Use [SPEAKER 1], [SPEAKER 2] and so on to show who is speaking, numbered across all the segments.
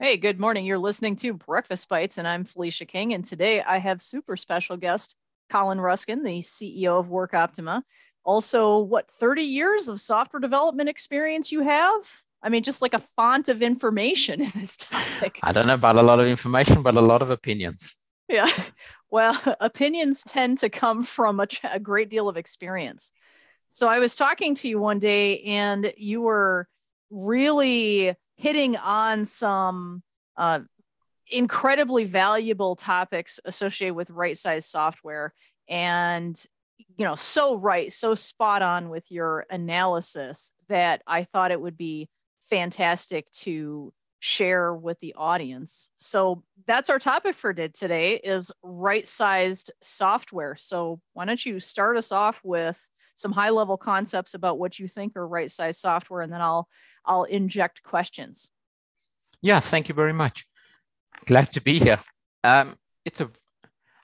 [SPEAKER 1] Hey, good morning. You're listening to Breakfast Bites, and I'm Felicia King. And today I have super special guest Colin Ruskin, the CEO of WorkOptima. Also, what 30 years of software development experience you have? I mean, just like a font of information in this topic.
[SPEAKER 2] I don't know about a lot of information, but a lot of opinions.
[SPEAKER 1] Yeah. Well, opinions tend to come from a, a great deal of experience. So I was talking to you one day, and you were really hitting on some uh, incredibly valuable topics associated with right size software. And you know so right so spot on with your analysis that i thought it would be fantastic to share with the audience. So that's our topic for today is right sized software. So why don't you start us off with some high level concepts about what you think are right sized software and then i'll i'll inject questions
[SPEAKER 2] yeah, thank you very much. Glad to be here. Um, it's a,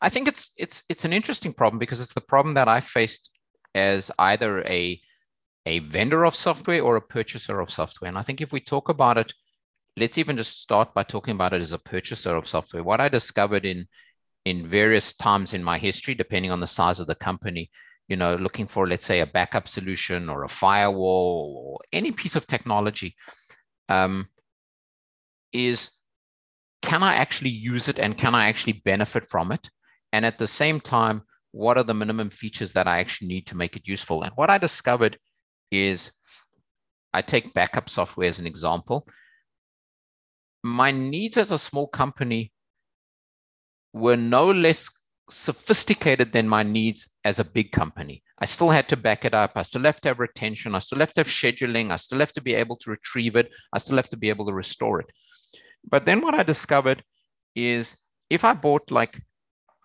[SPEAKER 2] I think it's it's it's an interesting problem because it's the problem that I faced as either a a vendor of software or a purchaser of software. And I think if we talk about it, let's even just start by talking about it as a purchaser of software. What I discovered in in various times in my history, depending on the size of the company, you know, looking for let's say a backup solution or a firewall or any piece of technology. Um, is can I actually use it and can I actually benefit from it? And at the same time, what are the minimum features that I actually need to make it useful? And what I discovered is I take backup software as an example. My needs as a small company were no less sophisticated than my needs as a big company. I still had to back it up. I still have to have retention. I still have to have scheduling. I still have to be able to retrieve it. I still have to be able to restore it. But then what I discovered is if I bought like,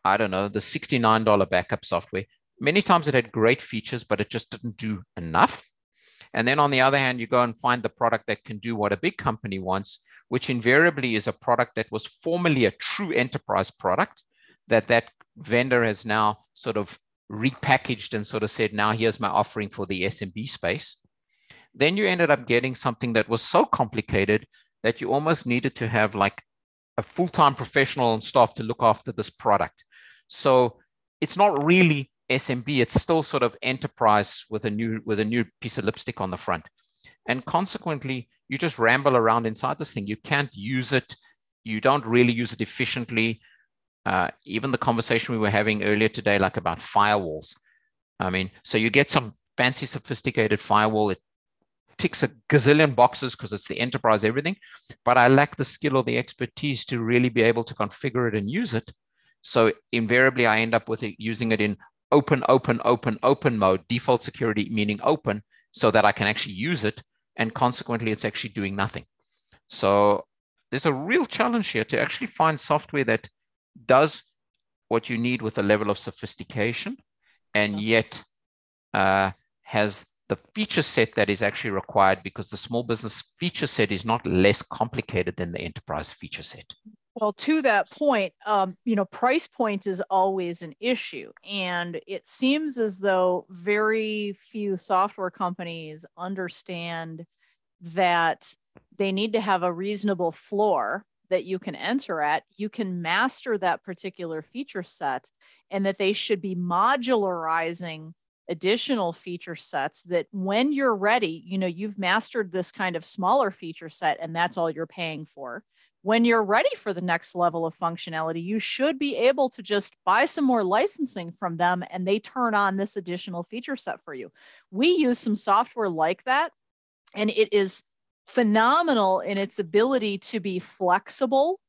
[SPEAKER 2] I don't know, the $69 backup software, many times it had great features, but it just didn't do enough. And then on the other hand, you go and find the product that can do what a big company wants, which invariably is a product that was formerly a true enterprise product that that vendor has now sort of repackaged and sort of said, now here's my offering for the SMB space. Then you ended up getting something that was so complicated that you almost needed to have like a full-time professional on staff to look after this product. So it's not really SMB, it's still sort of enterprise with a new with a new piece of lipstick on the front. And consequently, you just ramble around inside this thing. You can't use it. You don't really use it efficiently. Uh, even the conversation we were having earlier today, like about firewalls. I mean, so you get some fancy, sophisticated firewall. It ticks a gazillion boxes because it's the enterprise everything, but I lack the skill or the expertise to really be able to configure it and use it. So invariably, I end up with it, using it in open, open, open, open mode, default security meaning open, so that I can actually use it. And consequently, it's actually doing nothing. So there's a real challenge here to actually find software that does what you need with a level of sophistication and yet uh, has the feature set that is actually required because the small business feature set is not less complicated than the enterprise feature set.
[SPEAKER 1] Well, to that point, um, you know, price point is always an issue. And it seems as though very few software companies understand that they need to have a reasonable floor that you can enter at. You can master that particular feature set, and that they should be modularizing additional feature sets that when you're ready, you know, you've mastered this kind of smaller feature set and that's all you're paying for. When you're ready for the next level of functionality, you should be able to just buy some more licensing from them and they turn on this additional feature set for you. We use some software like that and it is phenomenal in its ability to be flexible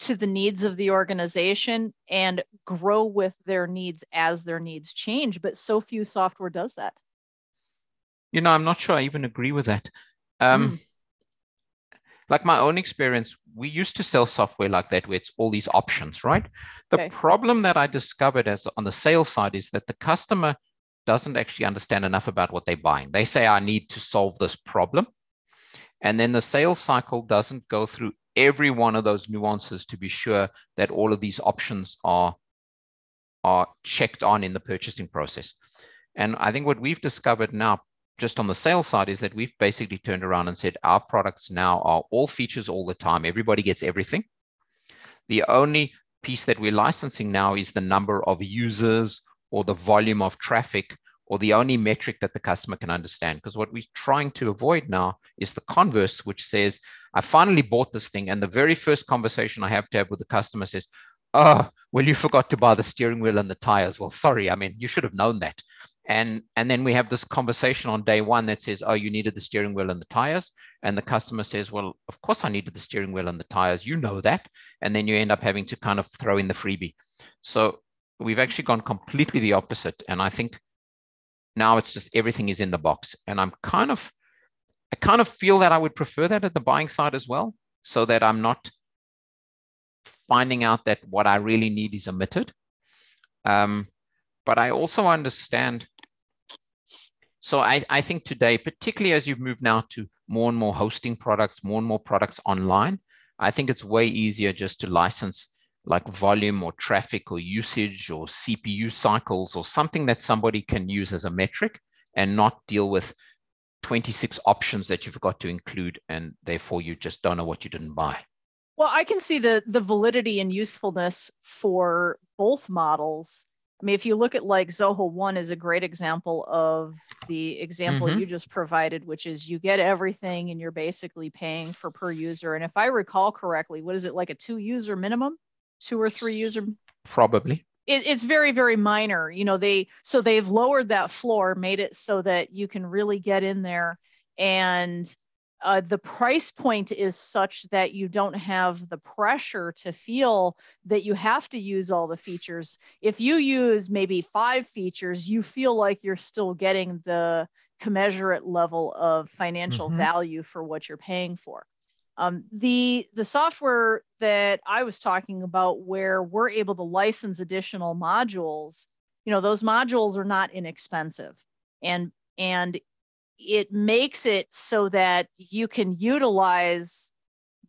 [SPEAKER 1] to the needs of the organization and grow with their needs as their needs change. But so few software does that.
[SPEAKER 2] You know, I'm not sure I even agree with that. Um, mm. Like my own experience, we used to sell software like that where it's all these options, right? The okay. problem that I discovered as on the sales side is that the customer doesn't actually understand enough about what they're buying. They say, I need to solve this problem. And then the sales cycle doesn't go through every one of those nuances to be sure that all of these options are, are checked on in the purchasing process. And I think what we've discovered now, just on the sales side is that we've basically turned around and said our products now are all features all the time. Everybody gets everything. The only piece that we're licensing now is the number of users or the volume of traffic or the only metric that the customer can understand. Because what we're trying to avoid now is the converse, which says, I finally bought this thing. And the very first conversation I have to have with the customer says, Oh, well, you forgot to buy the steering wheel and the tires. Well, sorry. I mean, you should have known that. And, and then we have this conversation on day one that says, Oh, you needed the steering wheel and the tires. And the customer says, Well, of course I needed the steering wheel and the tires. You know that. And then you end up having to kind of throw in the freebie. So we've actually gone completely the opposite. And I think now it's just everything is in the box. And I'm kind of, I kind of feel that I would prefer that at the buying side as well, so that I'm not finding out that what I really need is omitted. Um, but I also understand. So I, I think today, particularly as you've moved now to more and more hosting products, more and more products online, I think it's way easier just to license like volume or traffic or usage or CPU cycles or something that somebody can use as a metric and not deal with 26 options that you've got to include and therefore you just don't know what you didn't buy.
[SPEAKER 1] Well, I can see the the validity and usefulness for both models. I mean, if you look at like Zoho One is a great example of the example mm-hmm. you just provided, which is you get everything and you're basically paying for per user. And if I recall correctly, what is it like a two user minimum? Two or three user
[SPEAKER 2] probably
[SPEAKER 1] it, it's very very minor you know they so they've lowered that floor made it so that you can really get in there and uh, the price point is such that you don't have the pressure to feel that you have to use all the features. If you use maybe five features, you feel like you're still getting the commensurate level of financial mm-hmm. value for what you're paying for. Um, the the software that I was talking about, where we're able to license additional modules, you know, those modules are not inexpensive, and and it makes it so that you can utilize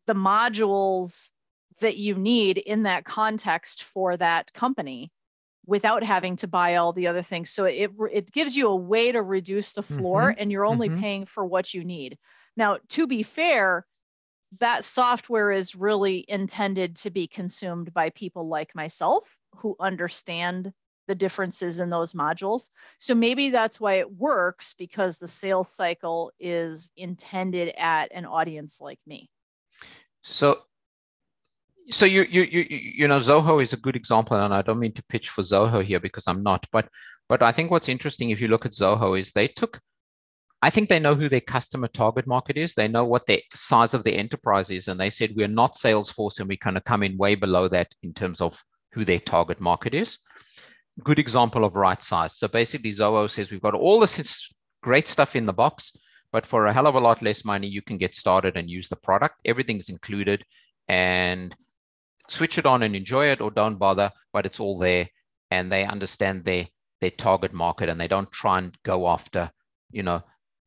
[SPEAKER 1] the modules that you need in that context for that company without having to buy all the other things so it it gives you a way to reduce the floor mm-hmm. and you're only mm-hmm. paying for what you need now to be fair that software is really intended to be consumed by people like myself who understand the differences in those modules. So maybe that's why it works because the sales cycle is intended at an audience like me.
[SPEAKER 2] So so you you you you know Zoho is a good example and I don't mean to pitch for Zoho here because I'm not but but I think what's interesting if you look at Zoho is they took I think they know who their customer target market is. They know what the size of the enterprise is. And they said, we're not Salesforce and we're going to come in way below that in terms of who their target market is. Good example of right size. So basically, Zoho says, we've got all this great stuff in the box, but for a hell of a lot less money, you can get started and use the product. Everything's included and switch it on and enjoy it or don't bother, but it's all there. And they understand their, their target market and they don't try and go after, you know,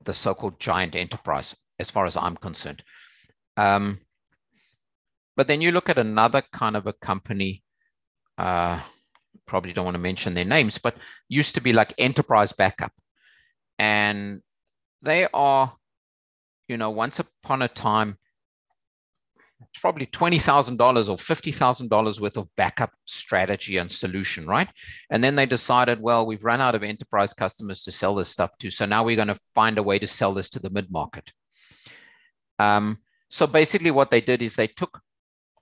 [SPEAKER 2] the so-called giant enterprise, as far as I'm concerned. Um, but then you look at another kind of a company, uh, probably don't want to mention their names, but used to be like enterprise backup. And they are, you know, once upon a time, it's probably $20,000 or $50,000 worth of backup strategy and solution, right? And then they decided, well, we've run out of enterprise customers to sell this stuff to. So now we're going to find a way to sell this to the mid market. Um, so basically, what they did is they took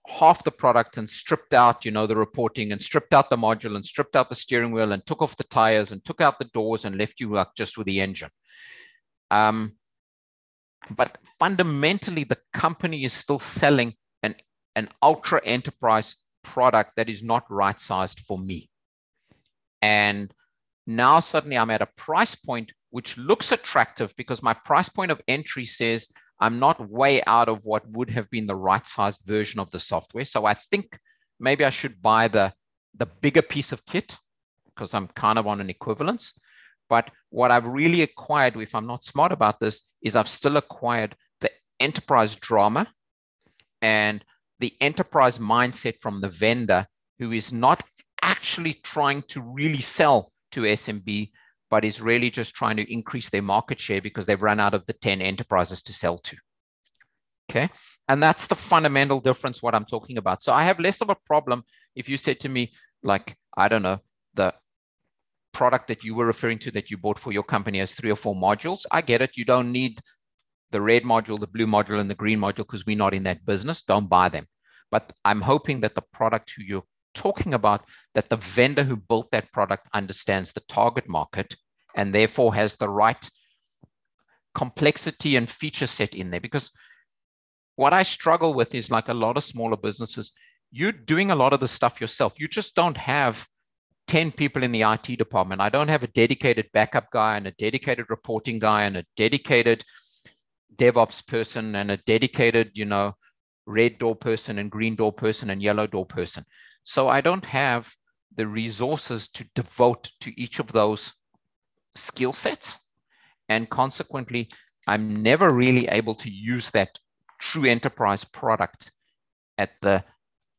[SPEAKER 2] half the product and stripped out, you know, the reporting and stripped out the module and stripped out the steering wheel and took off the tires and took out the doors and left you just with the engine. Um, but fundamentally, the company is still selling an, an ultra enterprise product that is not right sized for me. And now suddenly I'm at a price point which looks attractive because my price point of entry says I'm not way out of what would have been the right sized version of the software. So I think maybe I should buy the, the bigger piece of kit because I'm kind of on an equivalence. But what I've really acquired, if I'm not smart about this, is I've still acquired the enterprise drama and the enterprise mindset from the vendor who is not actually trying to really sell to SMB, but is really just trying to increase their market share because they've run out of the 10 enterprises to sell to. Okay. And that's the fundamental difference, what I'm talking about. So I have less of a problem if you said to me, like, I don't know, product that you were referring to that you bought for your company has three or four modules. I get it. You don't need the red module, the blue module, and the green module because we're not in that business. Don't buy them. But I'm hoping that the product who you're talking about, that the vendor who built that product understands the target market and therefore has the right complexity and feature set in there. Because what I struggle with is like a lot of smaller businesses, you're doing a lot of the stuff yourself. You just don't have 10 people in the IT department. I don't have a dedicated backup guy and a dedicated reporting guy and a dedicated DevOps person and a dedicated, you know, red door person and green door person and yellow door person. So I don't have the resources to devote to each of those skill sets. And consequently, I'm never really able to use that true enterprise product at the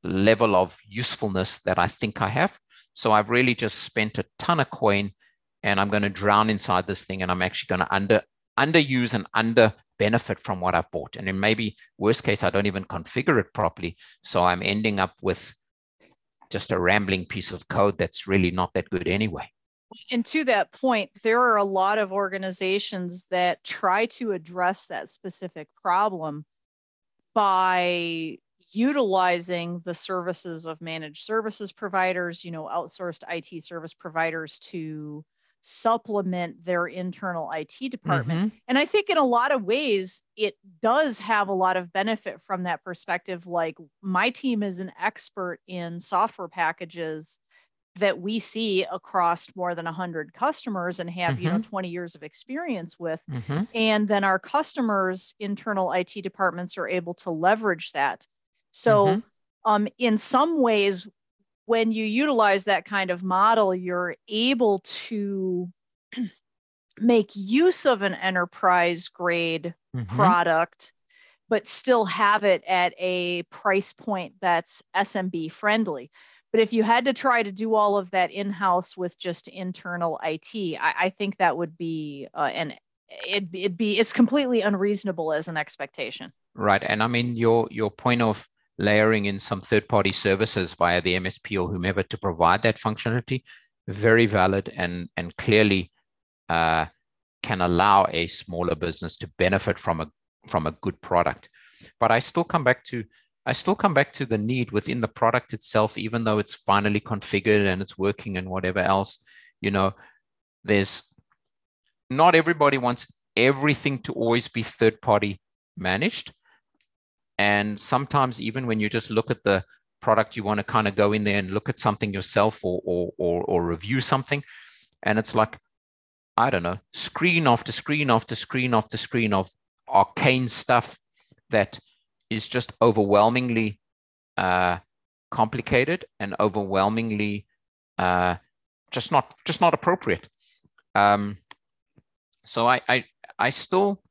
[SPEAKER 2] level of usefulness that I think I have. So I've really just spent a ton of coin and I'm going to drown inside this thing and I'm actually going to under underuse and under benefit from what I've bought. And in maybe worst case, I don't even configure it properly. So I'm ending up with just a rambling piece of code that's really not that good anyway.
[SPEAKER 1] And to that point, there are a lot of organizations that try to address that specific problem by utilizing the services of managed services providers, you know, outsourced IT service providers to supplement their internal IT department. Mm-hmm. And I think in a lot of ways, it does have a lot of benefit from that perspective. Like my team is an expert in software packages that we see across more than 100 customers and have mm-hmm. you know mm-hmm. 20 years of experience with mm-hmm. and then our customers internal IT departments are able to leverage that so mm-hmm. um, in some ways when you utilize that kind of model you're able to make use of an enterprise grade mm-hmm. product but still have it at a price point that's SMB friendly but if you had to try to do all of that in house with just internal IT, I, I think that would be uh, and it, it'd be it's completely unreasonable as an expectation.
[SPEAKER 2] Right, and I mean your your point of layering in some third party services via the MSP or whomever to provide that functionality, very valid and and clearly uh, can allow a smaller business to benefit from a from a good product. But I still come back to I still come back to the need within the product itself, even though it's finally configured and it's working and whatever else. You know, there's not everybody wants everything to always be third party managed. And sometimes, even when you just look at the product, you want to kind of go in there and look at something yourself or, or, or, or review something. And it's like, I don't know, screen after screen after screen after screen of arcane stuff that is just overwhelmingly uh, complicated and overwhelmingly uh, just not just not appropriate. Um, so I, I I still,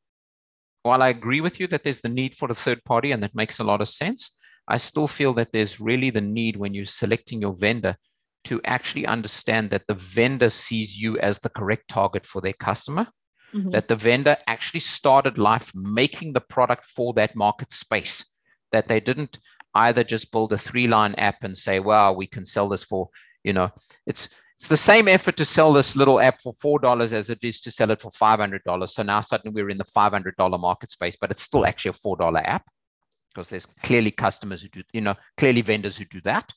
[SPEAKER 2] while I agree with you that there's the need for a third party and that makes a lot of sense, I still feel that there's really the need when you're selecting your vendor to actually understand that the vendor sees you as the correct target for their customer mm-hmm. that the vendor actually started life making the product for that market space, that they didn't either just build a three line app and say, well, we can sell this for, you know, it's, it's the same effort to sell this little app for four dollars as it is to sell it for five hundred dollars. So now suddenly we're in the five hundred dollar market space, but it's still actually a four dollar app because there's clearly customers who do, you know, clearly vendors who do that,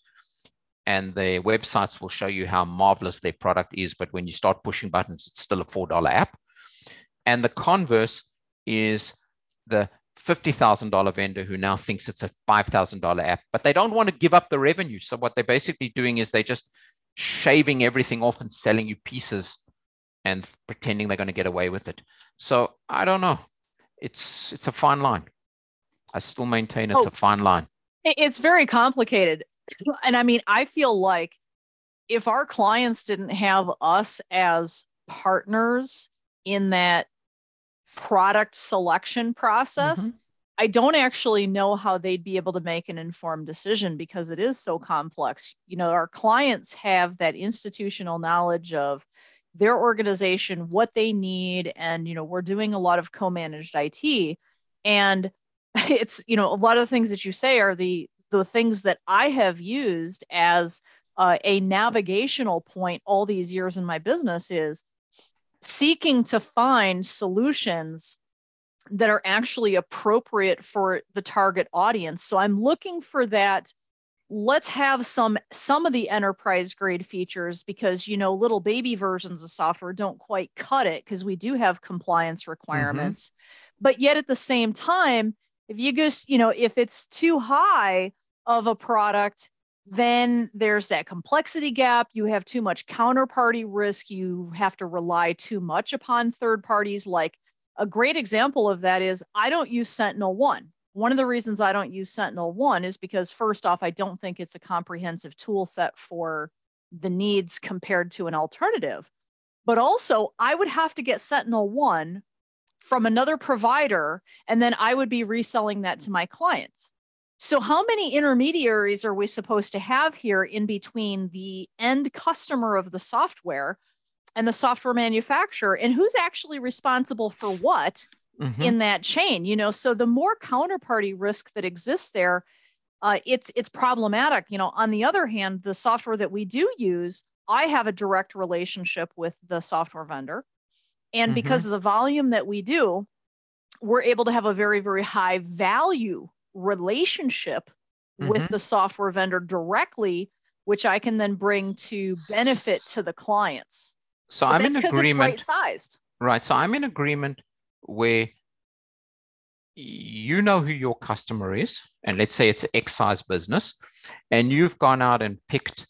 [SPEAKER 2] and their websites will show you how marvelous their product is. But when you start pushing buttons, it's still a four dollar app. And the converse is the $50,000 vendor who now thinks it's a $5,000 app, but they don't want to give up the revenue. So what they're basically doing is they're just shaving everything off and selling you pieces and pretending they're going to get away with it. So I don't know. It's it's a fine line. I still maintain it's oh, a fine line.
[SPEAKER 1] It's very complicated. And I mean, I feel like if our clients didn't have us as partners in that product selection process, mm-hmm. I don't actually know how they'd be able to make an informed decision because it is so complex. You know, our clients have that institutional knowledge of their organization what they need and you know we're doing a lot of co-managed IT and it's you know a lot of the things that you say are the the things that I have used as uh, a navigational point all these years in my business is seeking to find solutions that are actually appropriate for the target audience. So I'm looking for that let's have some some of the enterprise grade features because you know little baby versions of software don't quite cut it because we do have compliance mm-hmm. requirements mm-hmm. but yet at the same time if you just you know if it's too high of a product then there's that complexity gap you have too much counterparty risk you have to rely too much upon third parties like a great example of that is i don't use SentinelOne one of the reasons I don't use SentinelOne is because, first off, I don't think it's a comprehensive tool set for the needs compared to an alternative. But also, I would have to get SentinelOne from another provider, and then I would be reselling that to my clients. So, how many intermediaries are we supposed to have here in between the end customer of the software and the software manufacturer? And who's actually responsible for what? mm-hmm. in that chain you know so the more counterparty risk that exists there uh, it's it's problematic you know on the other hand the software that we do use i have a direct relationship with the software vendor and mm-hmm. because of the volume that we do we're able to have a very very high value relationship mm-hmm. with the software vendor directly which i can then bring to benefit to the clients
[SPEAKER 2] so but i'm in agreement
[SPEAKER 1] right sized
[SPEAKER 2] right so i'm in agreement where you know who your customer is, and let's say it's an excise business, and you've gone out and picked,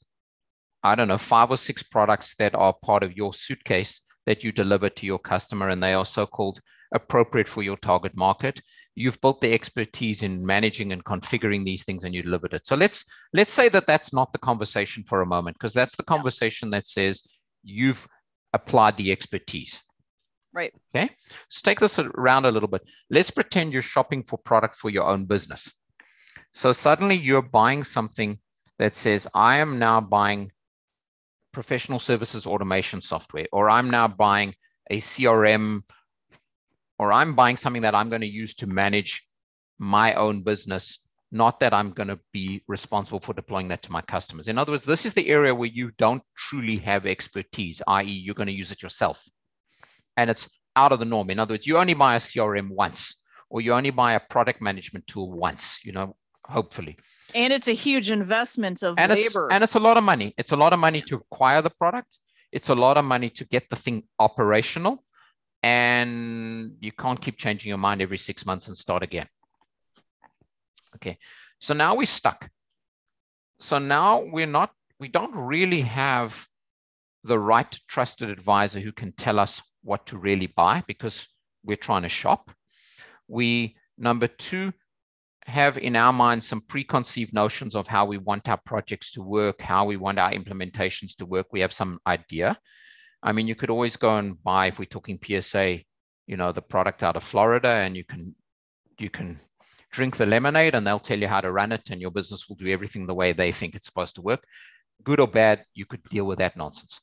[SPEAKER 2] I don't know, five or six products that are part of your suitcase that you deliver to your customer, and they are so called appropriate for your target market. You've built the expertise in managing and configuring these things, and you delivered it. So let's let's say that that's not the conversation for a moment, because that's the conversation that says you've applied the expertise
[SPEAKER 1] Right.
[SPEAKER 2] Okay. Let's take this around a little bit. Let's pretend you're shopping for product for your own business. So suddenly you're buying something that says, I am now buying professional services automation software, or I'm now buying a CRM, or I'm buying something that I'm going to use to manage my own business, not that I'm going to be responsible for deploying that to my customers. In other words, this is the area where you don't truly have expertise, i.e., you're going to use it yourself and it's out of the norm. In other words, you only buy a CRM once, or you only buy a product management tool once, you know, hopefully.
[SPEAKER 1] And it's a huge investment of
[SPEAKER 2] and
[SPEAKER 1] labor.
[SPEAKER 2] It's, and it's a lot of money. It's a lot of money to acquire the product. It's a lot of money to get the thing operational. And you can't keep changing your mind every six months and start again. Okay. So now we're stuck. So now we're not, we don't really have the right trusted advisor who can tell us what to really buy because we're trying to shop. We, number two, have in our mind some preconceived notions of how we want our projects to work, how we want our implementations to work. We have some idea. I mean, you could always go and buy, if we're talking PSA, you know, the product out of Florida, and you can you can drink the lemonade and they'll tell you how to run it, and your business will do everything the way they think it's supposed to work. Good or bad, you could deal with that nonsense.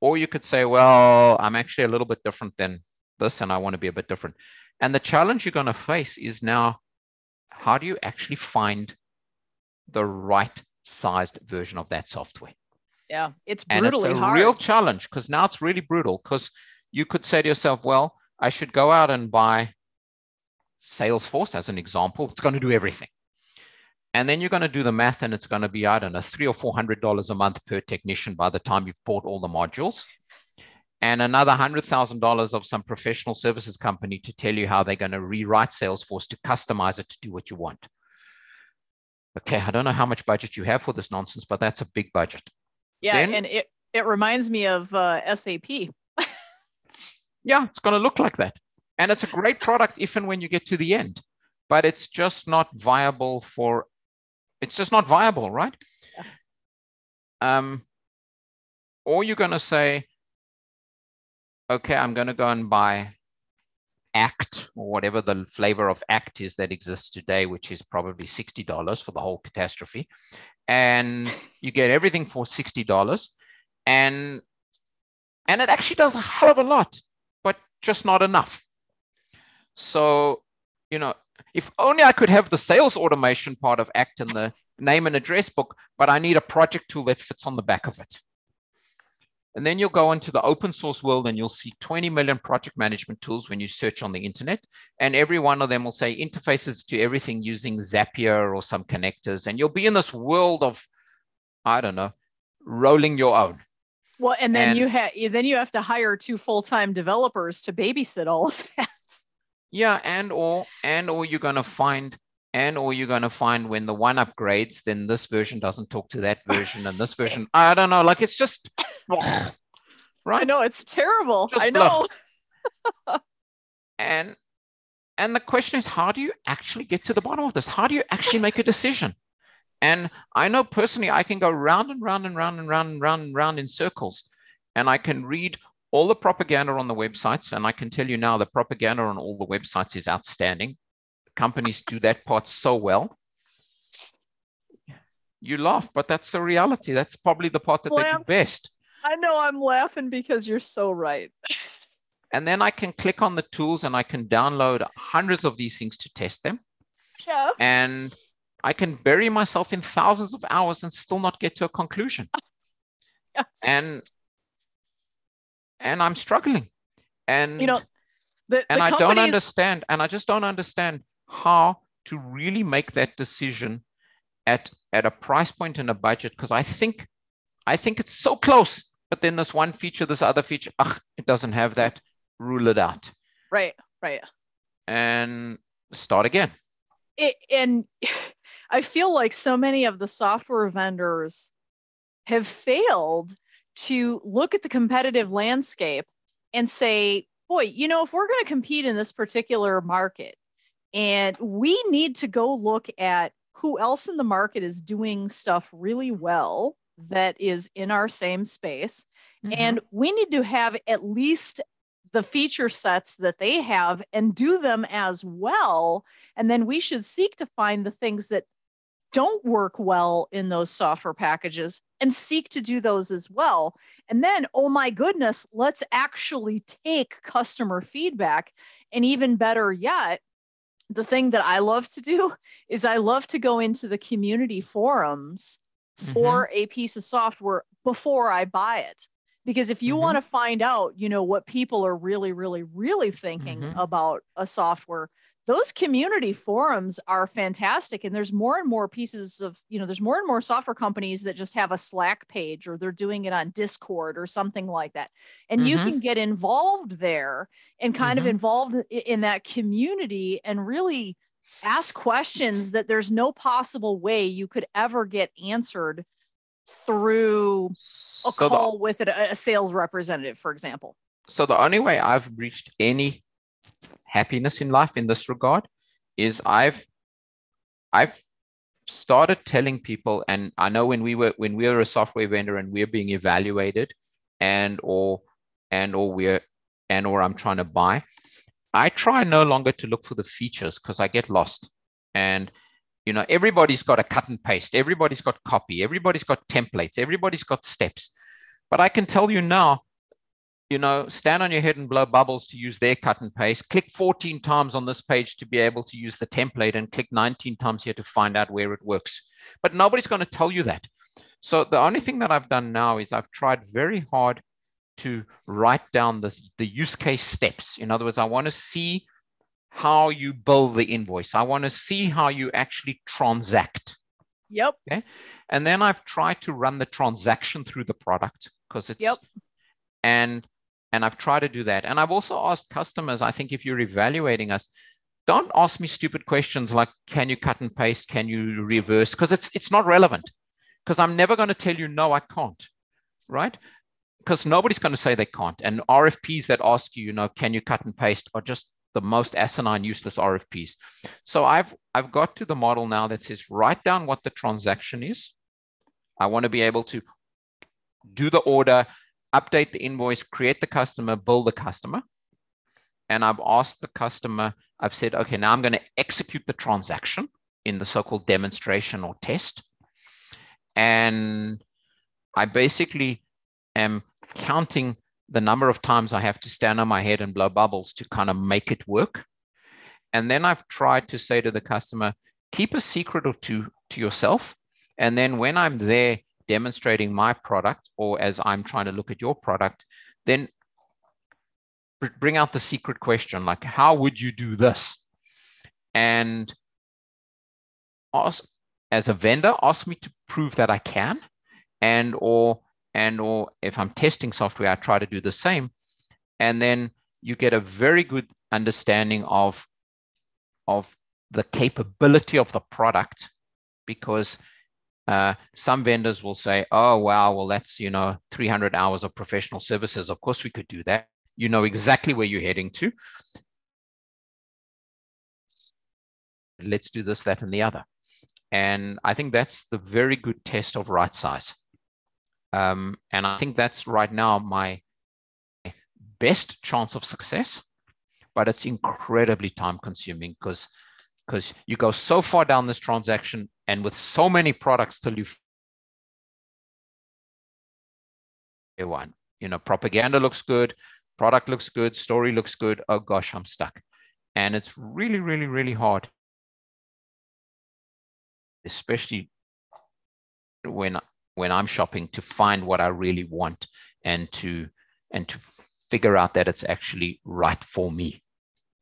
[SPEAKER 2] Or you could say, well, I'm actually a little bit different than this and I want to be a bit different. And the challenge you're going to face is now how do you actually find the right sized version of that software?
[SPEAKER 1] Yeah, it's brutally
[SPEAKER 2] and it's
[SPEAKER 1] a hard.
[SPEAKER 2] real challenge because now it's really brutal because you could say to yourself, well, I should go out and buy Salesforce as an example. It's going to do everything. And then you're going to do the math and it's going to be, I don't know, three or four hundred dollars a month per technician by the time you've bought all the modules. And another hundred thousand dollars of some professional services company to tell you how they're going to rewrite Salesforce to customize it to do what you want. Okay, I don't know how much budget you have for this nonsense, but that's a big budget.
[SPEAKER 1] Yeah, then, and it, it reminds me of uh, SAP.
[SPEAKER 2] yeah, it's going to look like that. And it's a great product if and when you get to the end, but it's just not viable for it's just not viable, right? Yeah. Um, or you're going to say, okay, I'm going to go and buy Act or whatever the flavor of Act is that exists today, which is probably $60 for the whole catastrophe. And you get everything for $60. And And it actually does a hell of a lot, but just not enough. So, you know, if only I could have the sales automation part of ACT in the name and address book, but I need a project tool that fits on the back of it. And then you'll go into the open source world and you'll see 20 million project management tools when you search on the internet. And every one of them will say interfaces to everything using Zapier or some connectors. And you'll be in this world of, I don't know, rolling your own.
[SPEAKER 1] Well, and then and, you have then you have to hire two full-time developers to babysit all of that.
[SPEAKER 2] Yeah, and or and or you're gonna find and or you're going to find when the one upgrades then this version doesn't talk to that version and this version i don't know like it's just
[SPEAKER 1] right? i know it's terrible. Just i know.
[SPEAKER 2] And and the question is how do you actually get to the bottom of this? How do you actually make a decision? And i know personally i can go round and round and round and round and round and round in circles and i can read all the propaganda on the websites and i can tell you now the propaganda on all the websites is outstanding companies do that part so well. You laugh, but that's the reality. That's probably the part that well, they do best.
[SPEAKER 1] I know I'm laughing because you're so right.
[SPEAKER 2] and then I can click on the tools and I can download hundreds of these things to test them.
[SPEAKER 1] Yeah.
[SPEAKER 2] And I can bury myself in thousands of hours and still not get to a conclusion. yes. And and I'm struggling. And
[SPEAKER 1] you know, the,
[SPEAKER 2] and
[SPEAKER 1] the
[SPEAKER 2] I don't understand, and I just don't understand how to really make that decision at at a price point and a budget because I think I think it's so close. But then this one feature, this other feature, ugh, it doesn't have that. Rule it out.
[SPEAKER 1] Right, right.
[SPEAKER 2] And start again.
[SPEAKER 1] It, and I feel like so many of the software vendors have failed to look at the competitive landscape and say, boy, you know, if we're going to compete in this particular market, and we need to go look at who else in the market is doing stuff really well that is in our same space. Mm-hmm. And we need to have at least the feature sets that they have and do them as well. And then we should seek to find the things that don't work well in those software packages and seek to do those as well. And then, oh my goodness, let's actually take customer feedback. And even better yet, the thing that I love to do is I love to go into the community forums for mm-hmm. a piece of software before I buy it. Because if you mm-hmm. want to find out, you know, what people are really, really, really thinking mm-hmm. about a software, those community forums are fantastic and there's more and more pieces of you know there's more and more software companies that just have a slack page or they're doing it on discord or something like that and mm-hmm. you can get involved there and kind mm-hmm. of involved in that community and really ask questions that there's no possible way you could ever get answered through a so call the, with a, a sales representative for example
[SPEAKER 2] so the only way i've reached any happiness in life in this regard is I've I've started telling people, and I know when we were when we were a software vendor and we're being evaluated, and or and or we're and or I'm trying to buy, I try no longer to look for the features because I get lost. And you know, everybody's got a cut and paste, everybody's got copy, everybody's got templates, everybody's got steps. But I can tell you now, you know, stand on your head and blow bubbles to use their cut and paste. Click 14 times on this page to be able to use the template and click 19 times here to find out where it works. But nobody's going to tell you that. So the only thing that I've done now is I've tried very hard to write down the, the use case steps. In other words, I want to see how you build the invoice. I want to see how you actually transact.
[SPEAKER 1] Yep.
[SPEAKER 2] Okay. And then I've tried to run the transaction through the product because it's
[SPEAKER 1] yep.
[SPEAKER 2] and and I've tried to do that. And I've also asked customers, I think if you're evaluating us, don't ask me stupid questions like, can you cut and paste? Can you reverse? Because it's it's not relevant. Because I'm never going to tell you, no, I can't. Right? Because nobody's going to say they can't. And RFPs that ask you, you know, can you cut and paste are just the most asinine, useless RFPs. So I've I've got to the model now that says write down what the transaction is. I want to be able to do the order, update the invoice, create the customer, bill the customer. And I've asked the customer, I've said, okay, now I'm going to execute the transaction in the so-called demonstration or test. And I basically am counting the number of times I have to stand on my head and blow bubbles to kind of make it work. And then I've tried to say to the customer, keep a secret or two to yourself. And then when I'm there demonstrating my product, or as I'm trying to look at your product, then bring out the secret question like, how would you do this? And ask, as a vendor, ask me to prove that I can, and or and or if I'm testing software, I try to do the same. And then you get a very good understanding of, of the capability of the product because uh, some vendors will say, oh, wow, well, that's, you know, 300 hours of professional services. Of course, we could do that. You know exactly where you're heading to. Let's do this, that, and the other. And I think that's the very good test of right size. Um, and I think that's right now my best chance of success, but it's incredibly time consuming because because you go so far down this transaction and with so many products till you one. You know propaganda looks good product looks good story looks good. Oh gosh i'm stuck. And it's really really really hard especially when when I'm shopping to find what I really want and to and to figure out that it's actually right for me.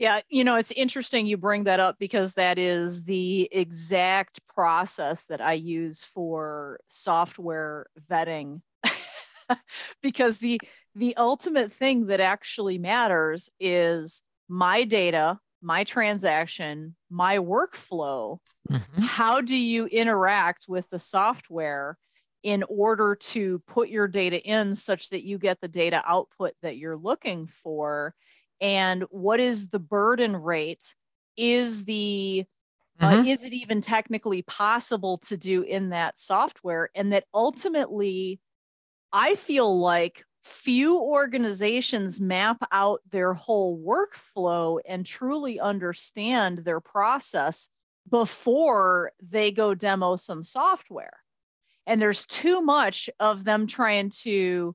[SPEAKER 1] Yeah, you know, it's interesting you bring that up because that is the exact process that I use for software vetting. because the the ultimate thing that actually matters is my data, my transaction, my workflow. Mm-hmm. How do you interact with the software in order to put your data in such that you get the data output that you're looking for and what is the burden rate? Is the uh, mm-hmm. uh, is it even technically possible to do in that software? And that ultimately i feel like few organizations map out their whole workflow and truly understand their process before they go demo some software. And there's too much of them trying to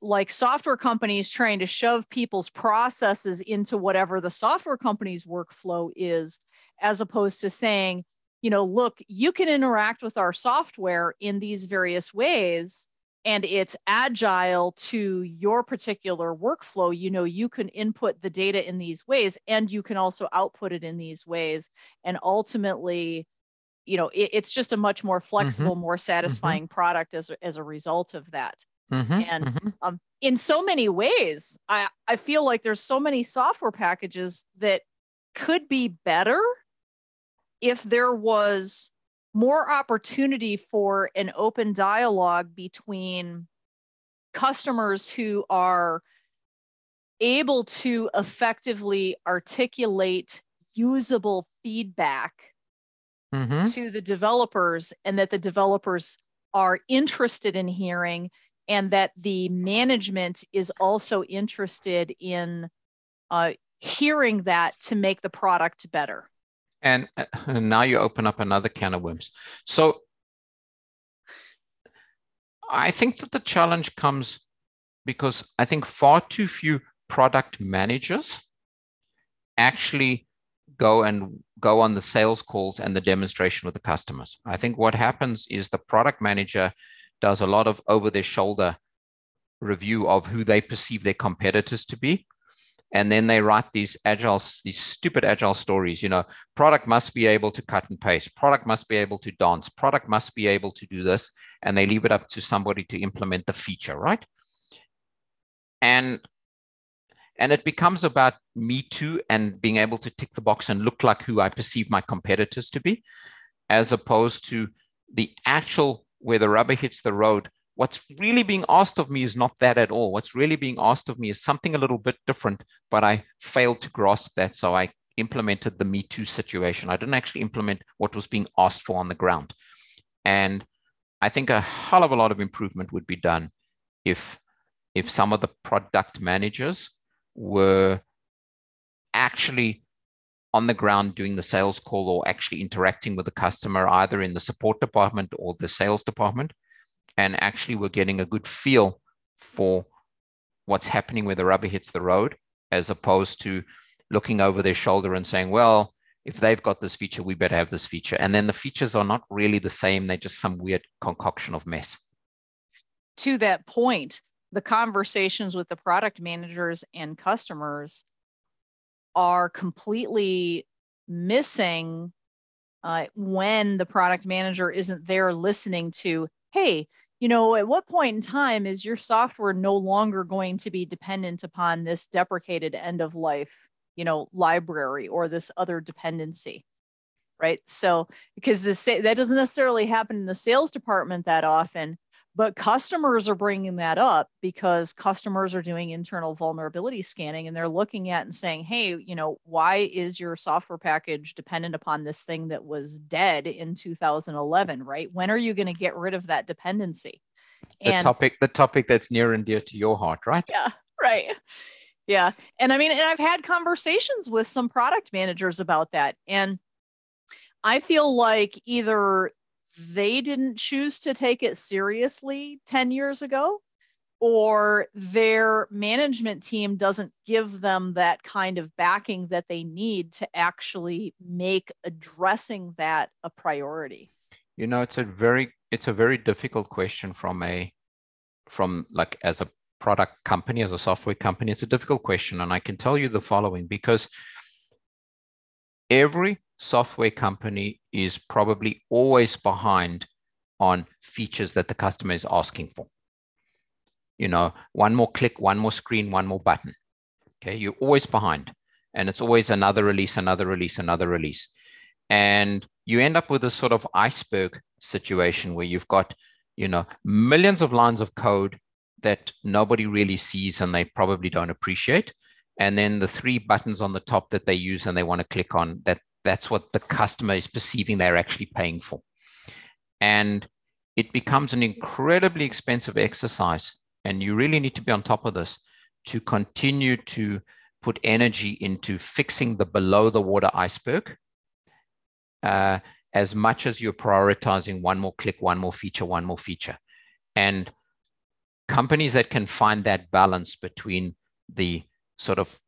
[SPEAKER 1] like software companies trying to shove people's processes into whatever the software company's workflow is as opposed to saying you know look you can interact with our software in these various ways and it's agile to your particular workflow you know you can input the data in these ways and you can also output it in these ways and ultimately you know it, it's just a much more mm-hmm. flexible mm-hmm. more satisfying mm-hmm. product as, as a result of that mm-hmm. and mm-hmm. um, in so many ways i i feel like there's so many software packages that could be better if there was more opportunity for an open dialogue between customers who are able to effectively articulate usable feedback mm-hmm. to the developers and that the developers are interested in hearing and that the management is also interested in uh, hearing that to make the product better.
[SPEAKER 2] And, uh, and now you open up another can of worms. So I think that the challenge comes because I think far too few product managers actually go and go on the sales calls and the demonstration with the customers. I think what happens is the product manager does a lot of over their shoulder review of who they perceive their competitors to be. And then they write these agile, these stupid agile stories. You know, product must be able to cut and paste. Product must be able to dance. Product must be able to do this. And they leave it up to somebody to implement the feature, right? And and it becomes about me too and being able to tick the box and look like who I perceive my competitors to be, as opposed to the actual where the rubber hits the road. What's really being asked of me is not that at all. What's really being asked of me is something a little bit different, but I failed to grasp that. So I implemented the Me Too situation. I didn't actually implement what was being asked for on the ground. And I think a hell of a lot of improvement would be done if if some of the product managers were actually on the ground doing the sales call or actually interacting with the customer either in the support department or the sales department and actually we're getting a good feel for what's happening where the rubber hits the road, as opposed to looking over their shoulder and saying, well, if they've got this feature, we better have this feature. And then the features are not really the same. They're just some weird concoction of mess.
[SPEAKER 1] To that point, the conversations with the product managers and customers are completely missing uh, when the product manager isn't there listening to, hey, you know, at what point in time is your software no longer going to be dependent upon this deprecated end of life, you know, library or this other dependency? Right. So, because this that doesn't necessarily happen in the sales department that often, but customers are bringing that up because customers are doing internal vulnerability scanning and they're looking at and saying, hey, you know, why is your software package dependent upon this thing that was dead in 2011, right? When are you going to get rid of that dependency?
[SPEAKER 2] The and, topic, the topic that's near and dear to your heart, right?
[SPEAKER 1] Yeah, right. Yeah. And I mean, and I've had conversations with some product managers about that. And I feel like either they didn't choose to take it seriously 10 years ago or their management team doesn't give them that kind of backing that they need to actually make addressing that a priority?
[SPEAKER 2] You know it's a very it's a very difficult question from a from like as a product company as a software company it's a difficult question and i can tell you the following because every software company is probably always behind on features that the customer is asking for. You know, one more click, one more screen, one more button. Okay, you're always behind. And it's always another release, another release, another release. And you end up with a sort of iceberg situation where you've got, you know, millions of lines of code that nobody really sees and they probably don't appreciate. And then the three buttons on the top that they use and they want to click on that that's what the customer is perceiving they're actually paying for. And it becomes an incredibly expensive exercise. And you really need to be on top of this to continue to put energy into fixing the below the water iceberg uh, as much as you're prioritizing one more click, one more feature, one more feature. And companies that can find that balance between the sort of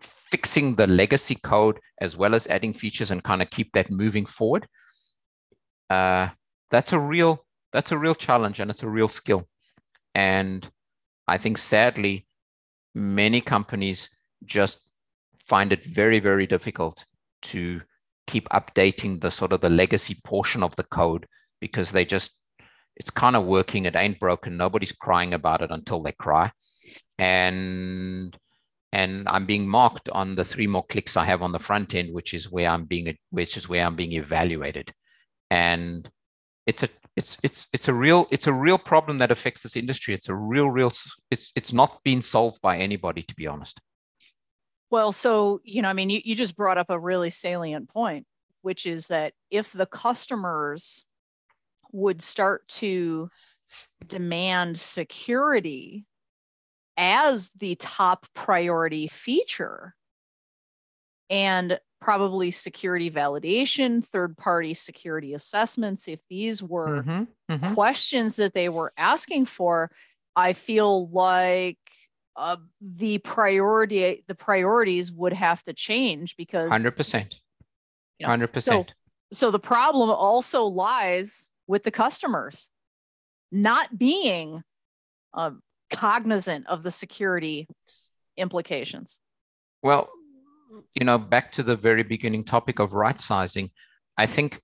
[SPEAKER 2] fixing the legacy code as well as adding features and kind of keep that moving forward. Uh, that's a real that's a real challenge and it's a real skill. And i think sadly many companies just find it very very difficult to keep updating the sort of the legacy portion of the code because they just it's kind of working it ain't broken nobody's crying about it until they cry. And and I'm being marked on the three more clicks I have on the front end, which is where I'm being which is where I'm being evaluated, and it's a it's it's it's a real it's a real problem that affects this industry. It's a real real it's it's not being solved by anybody to be honest.
[SPEAKER 1] Well, so you know, I mean, you, you just brought up a really salient point, which is that if the customers would start to demand security as the top priority feature and probably security validation, third party security assessments. If these were mm-hmm, mm-hmm. questions that they were asking for, I feel like uh, the priority, the priorities would have to change because
[SPEAKER 2] 100%. You know, 100%.
[SPEAKER 1] So, so the problem also lies with the customers not being uh, cognizant of the security implications?
[SPEAKER 2] Well, you know, back to the very beginning topic of right sizing, I think,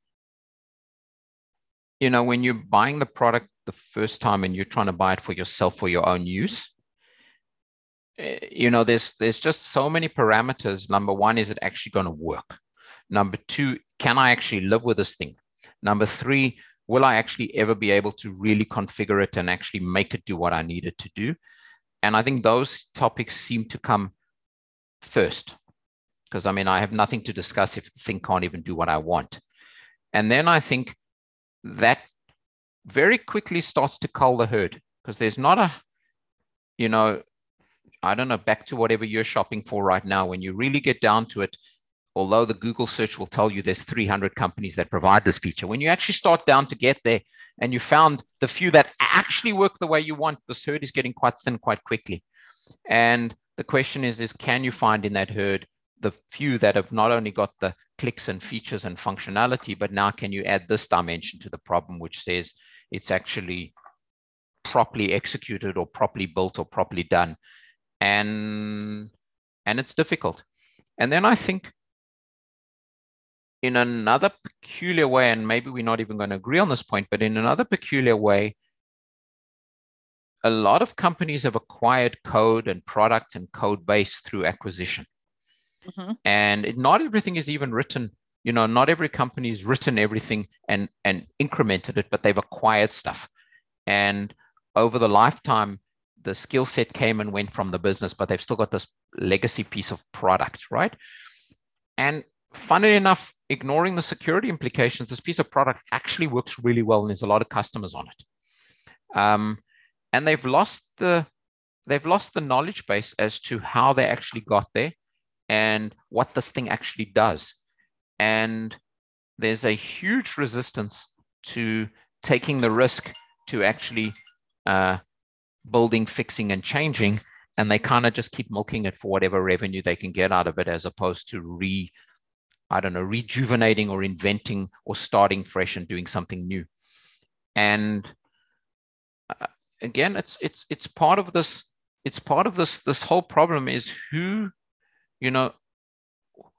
[SPEAKER 2] you know, when you're buying the product the first time and you're trying to buy it for yourself for your own use, eh, you know, there's there's just so many parameters. Number one, is it actually going to work? Number two, can I actually live with this thing? Number three, will I actually ever be able to really configure it and actually make it do what I need it to do? And I think those topics seem to come first. Because I mean, I have nothing to discuss if the thing can't even do what I want. And then I think that very quickly starts to cull the herd because there's not a, you know, I don't know, back to whatever you're shopping for right now, when you really get down to it, although the Google search will tell you there's 300 companies that provide this feature, when you actually start down to get there and you found the few that actually work the way you want, the herd is getting quite thin quite quickly. And the question is, is can you find in that herd the few that have not only got the clicks and features and functionality, but now can you add this dimension to the problem, which says it's actually properly executed or properly built or properly done. And and it's difficult. And then I think in another peculiar way, and maybe we're not even going to agree on this point, but in another peculiar way, a lot of companies have acquired code and product and code base through acquisition. Mm-hmm. And it, not everything is even written, you know, not every company has written everything and, and incremented it, but they've acquired stuff. And over the lifetime, the skill set came and went from the business, but they've still got this legacy piece of product, right? And funnily enough, ignoring the security implications, this piece of product actually works really well, and there's a lot of customers on it. Um, and they've lost the they've lost the knowledge base as to how they actually got there and what this thing actually does. And there's a huge resistance to taking the risk to actually uh, building, fixing, and changing. And they kind of just keep milking it for whatever revenue they can get out of it, as opposed to re, I don't know, rejuvenating or inventing or starting fresh and doing something new. And uh, again, it's it's it's part of this. It's part of this. This whole problem is who, you know,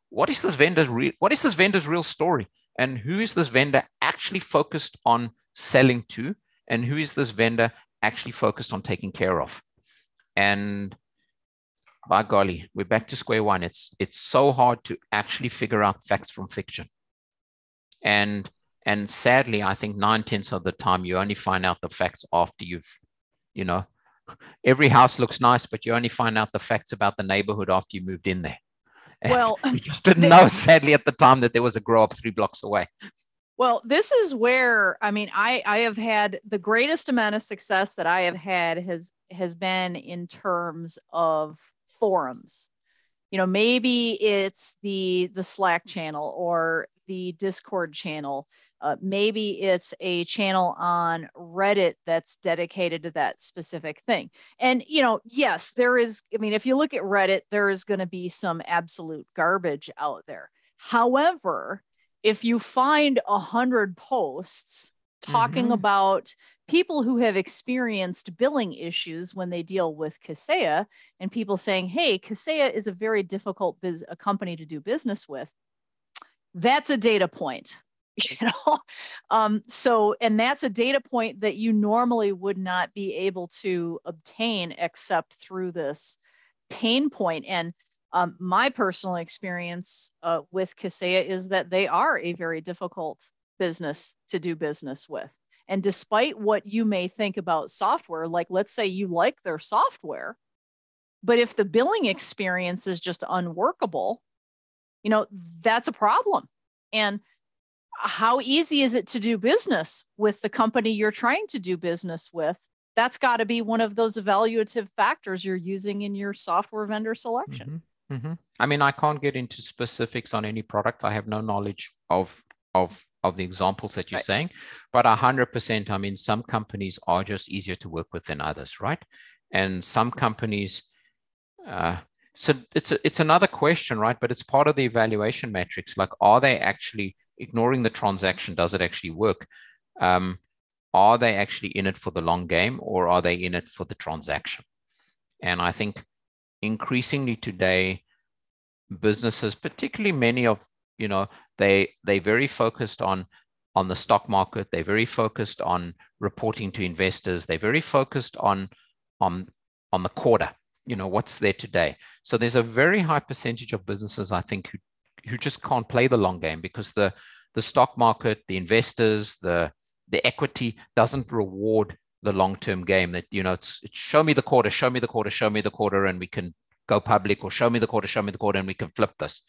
[SPEAKER 2] what is this vendor's real? What is this vendor's real story? And who is this vendor actually focused on selling to? And who is this vendor actually focused on taking care of. And by golly, we're back to square one. It's it's so hard to actually figure out facts from fiction. And and sadly, I think nine tenths of the time you only find out the facts after you've, you know, every house looks nice, but you only find out the facts about the neighborhood after you moved in there.
[SPEAKER 1] Well,
[SPEAKER 2] you just didn't know, sadly, at the time that there was a grow up three blocks away.
[SPEAKER 1] Well, this is where I mean, I I have had the greatest amount of success that I have had has has been in terms of forums. You know, maybe it's the the Slack channel or the Discord channel. Uh, maybe it's a channel on Reddit that's dedicated to that specific thing. And, you know, yes, there is, I mean, if you look at Reddit, there is going to be some absolute garbage out there. However, if you find a hundred posts talking mm-hmm. about people who have experienced billing issues when they deal with Kaseya and people saying, hey, Kaseya is a very difficult biz- a company to do business with, that's a data point. You know, um, so and that's a data point that you normally would not be able to obtain except through this pain point. And um, my personal experience uh, with Kaseya is that they are a very difficult business to do business with. And despite what you may think about software, like let's say you like their software, but if the billing experience is just unworkable, you know, that's a problem. And how easy is it to do business with the company you're trying to do business with? That's got to be one of those evaluative factors you're using in your software vendor selection. Mm-hmm.
[SPEAKER 2] Mm-hmm. I mean, I can't get into specifics on any product. I have no knowledge of of of the examples that you're right. saying, but hundred percent. I mean, some companies are just easier to work with than others, right? And some companies. Uh, so it's a, it's another question, right? But it's part of the evaluation metrics. Like, are they actually ignoring the transaction? Does it actually work? Um, are they actually in it for the long game, or are they in it for the transaction? And I think increasingly today, businesses, particularly many of, you know, they they very focused on on the stock market. They're very focused on reporting to investors. They're very focused on on on the quarter. You know, what's there today. So there's a very high percentage of businesses, I think, who who just can't play the long game because the the stock market, the investors, the the equity doesn't reward the long-term game that you know it's, it's, show me the quarter show me the quarter show me the quarter and we can go public or show me the quarter show me the quarter and we can flip this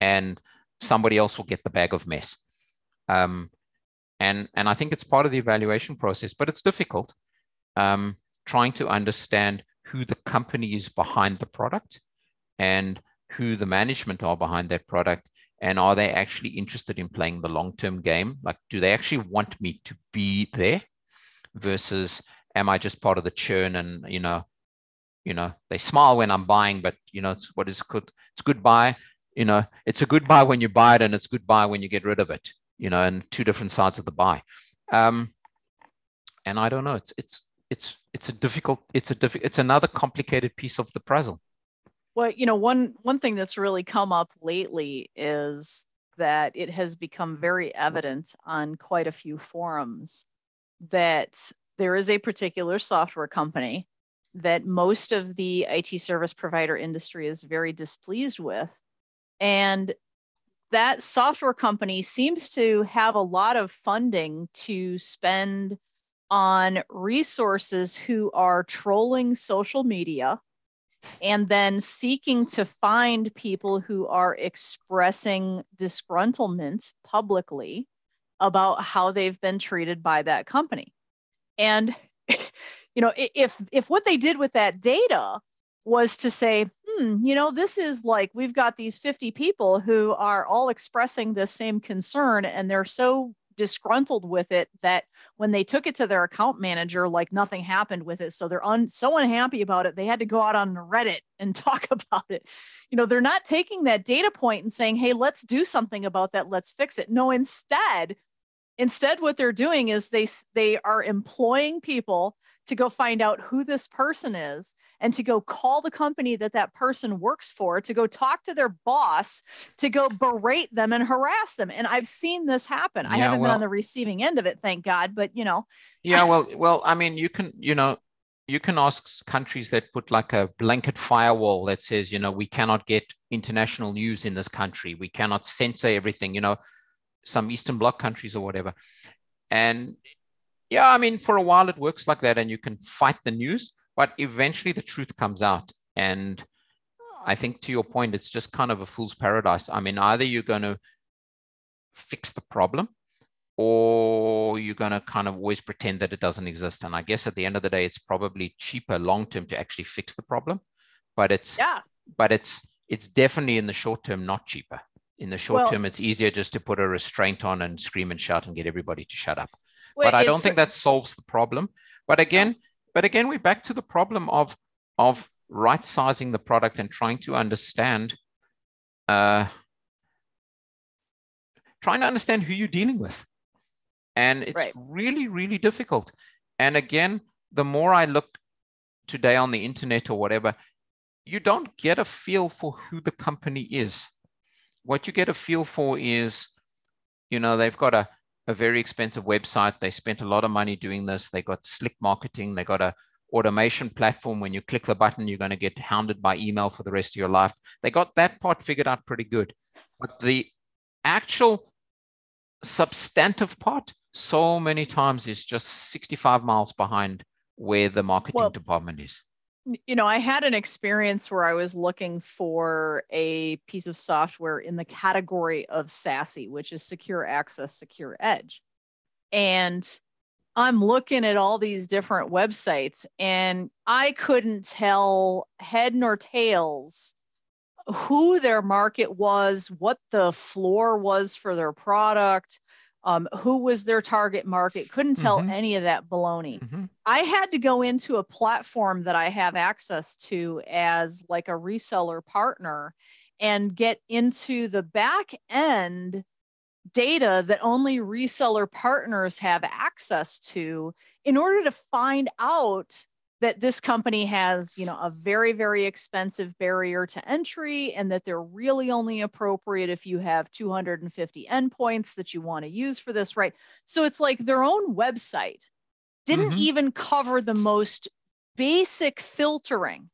[SPEAKER 2] and somebody else will get the bag of mess. Um, and and i think it's part of the evaluation process but it's difficult um, trying to understand who the company is behind the product and who the management are behind that product. And are they actually interested in playing the long-term game? Like do they actually want me to be there versus am I just part of the churn and you know you know they smile when i'm buying but you know it's what is good it's good goodbye you know it's a good buy when you buy it and it's good buy when you get rid of it you know and two different sides of the buy um and i don't know it's it's it's it's a difficult it's a diff, it's another complicated piece of the puzzle
[SPEAKER 1] well you know one one thing that's really come up lately is that it has become very evident on quite a few forums that there is a particular software company that most of the IT service provider industry is very displeased with. And that software company seems to have a lot of funding to spend on resources who are trolling social media and then seeking to find people who are expressing disgruntlement publicly about how they've been treated by that company. And you know, if if what they did with that data was to say, hmm, you know, this is like we've got these 50 people who are all expressing the same concern and they're so disgruntled with it that when they took it to their account manager like nothing happened with it. So they're un- so unhappy about it they had to go out on reddit and talk about it. You know they're not taking that data point and saying hey let's do something about that let's fix it. No instead instead what they're doing is they they are employing people to go find out who this person is and to go call the company that that person works for to go talk to their boss to go berate them and harass them. And i've seen this happen. I haven't well, been on the receiving end of it thank god but you know.
[SPEAKER 2] Yeah well well i mean you can you know you can ask countries that put like a blanket firewall that says you know we cannot get international news in this country. We cannot censor everything you know some eastern bloc countries or whatever. And yeah, I mean, for a while it works like that and you can fight the news, but eventually the truth comes out. And I think to your point, it's just kind of a fool's paradise. I mean, either you're going to fix the problem or you're going to kind of always pretend that it doesn't exist. And I guess at the end of the day, it's probably cheaper long term to actually fix the problem. But it's,
[SPEAKER 1] yeah,
[SPEAKER 2] but it's, it's definitely in the short term not cheaper. In the short well, term, it's easier just to put a restraint on and scream and shout and get everybody to shut up but I don't think that solves the problem. But again, but again, we're back to the problem of of right sizing the product and trying to understand, uh, trying to understand who you're dealing with, and it's right. really really difficult. And again, the more I look today on the internet or whatever, you don't get a feel for who the company is. What you get a feel for is, you know, they've got a a very expensive website. They spent a lot of money doing this. They got slick marketing. They got a automation platform. When you click the button, you're going to get hounded by email for the rest of your life. They got that part figured out pretty good. But the actual substantive part, so many times is just 65 miles behind where the marketing well, department is
[SPEAKER 1] you know, I had an experience where I was looking for a piece of software in the category of SASE, which is secure access, secure edge. And I'm looking at all these different websites and I couldn't tell head nor tails who their market was, what the floor was for their product, um, who was their target market couldn't tell mm-hmm. any of that baloney mm-hmm. i had to go into a platform that i have access to as like a reseller partner and get into the back end data that only reseller partners have access to in order to find out that this company has you know a very very expensive barrier to entry and that they're really only appropriate if you have 250 endpoints that you want to use for this right so it's like their own website didn't mm-hmm. even cover the most basic filtering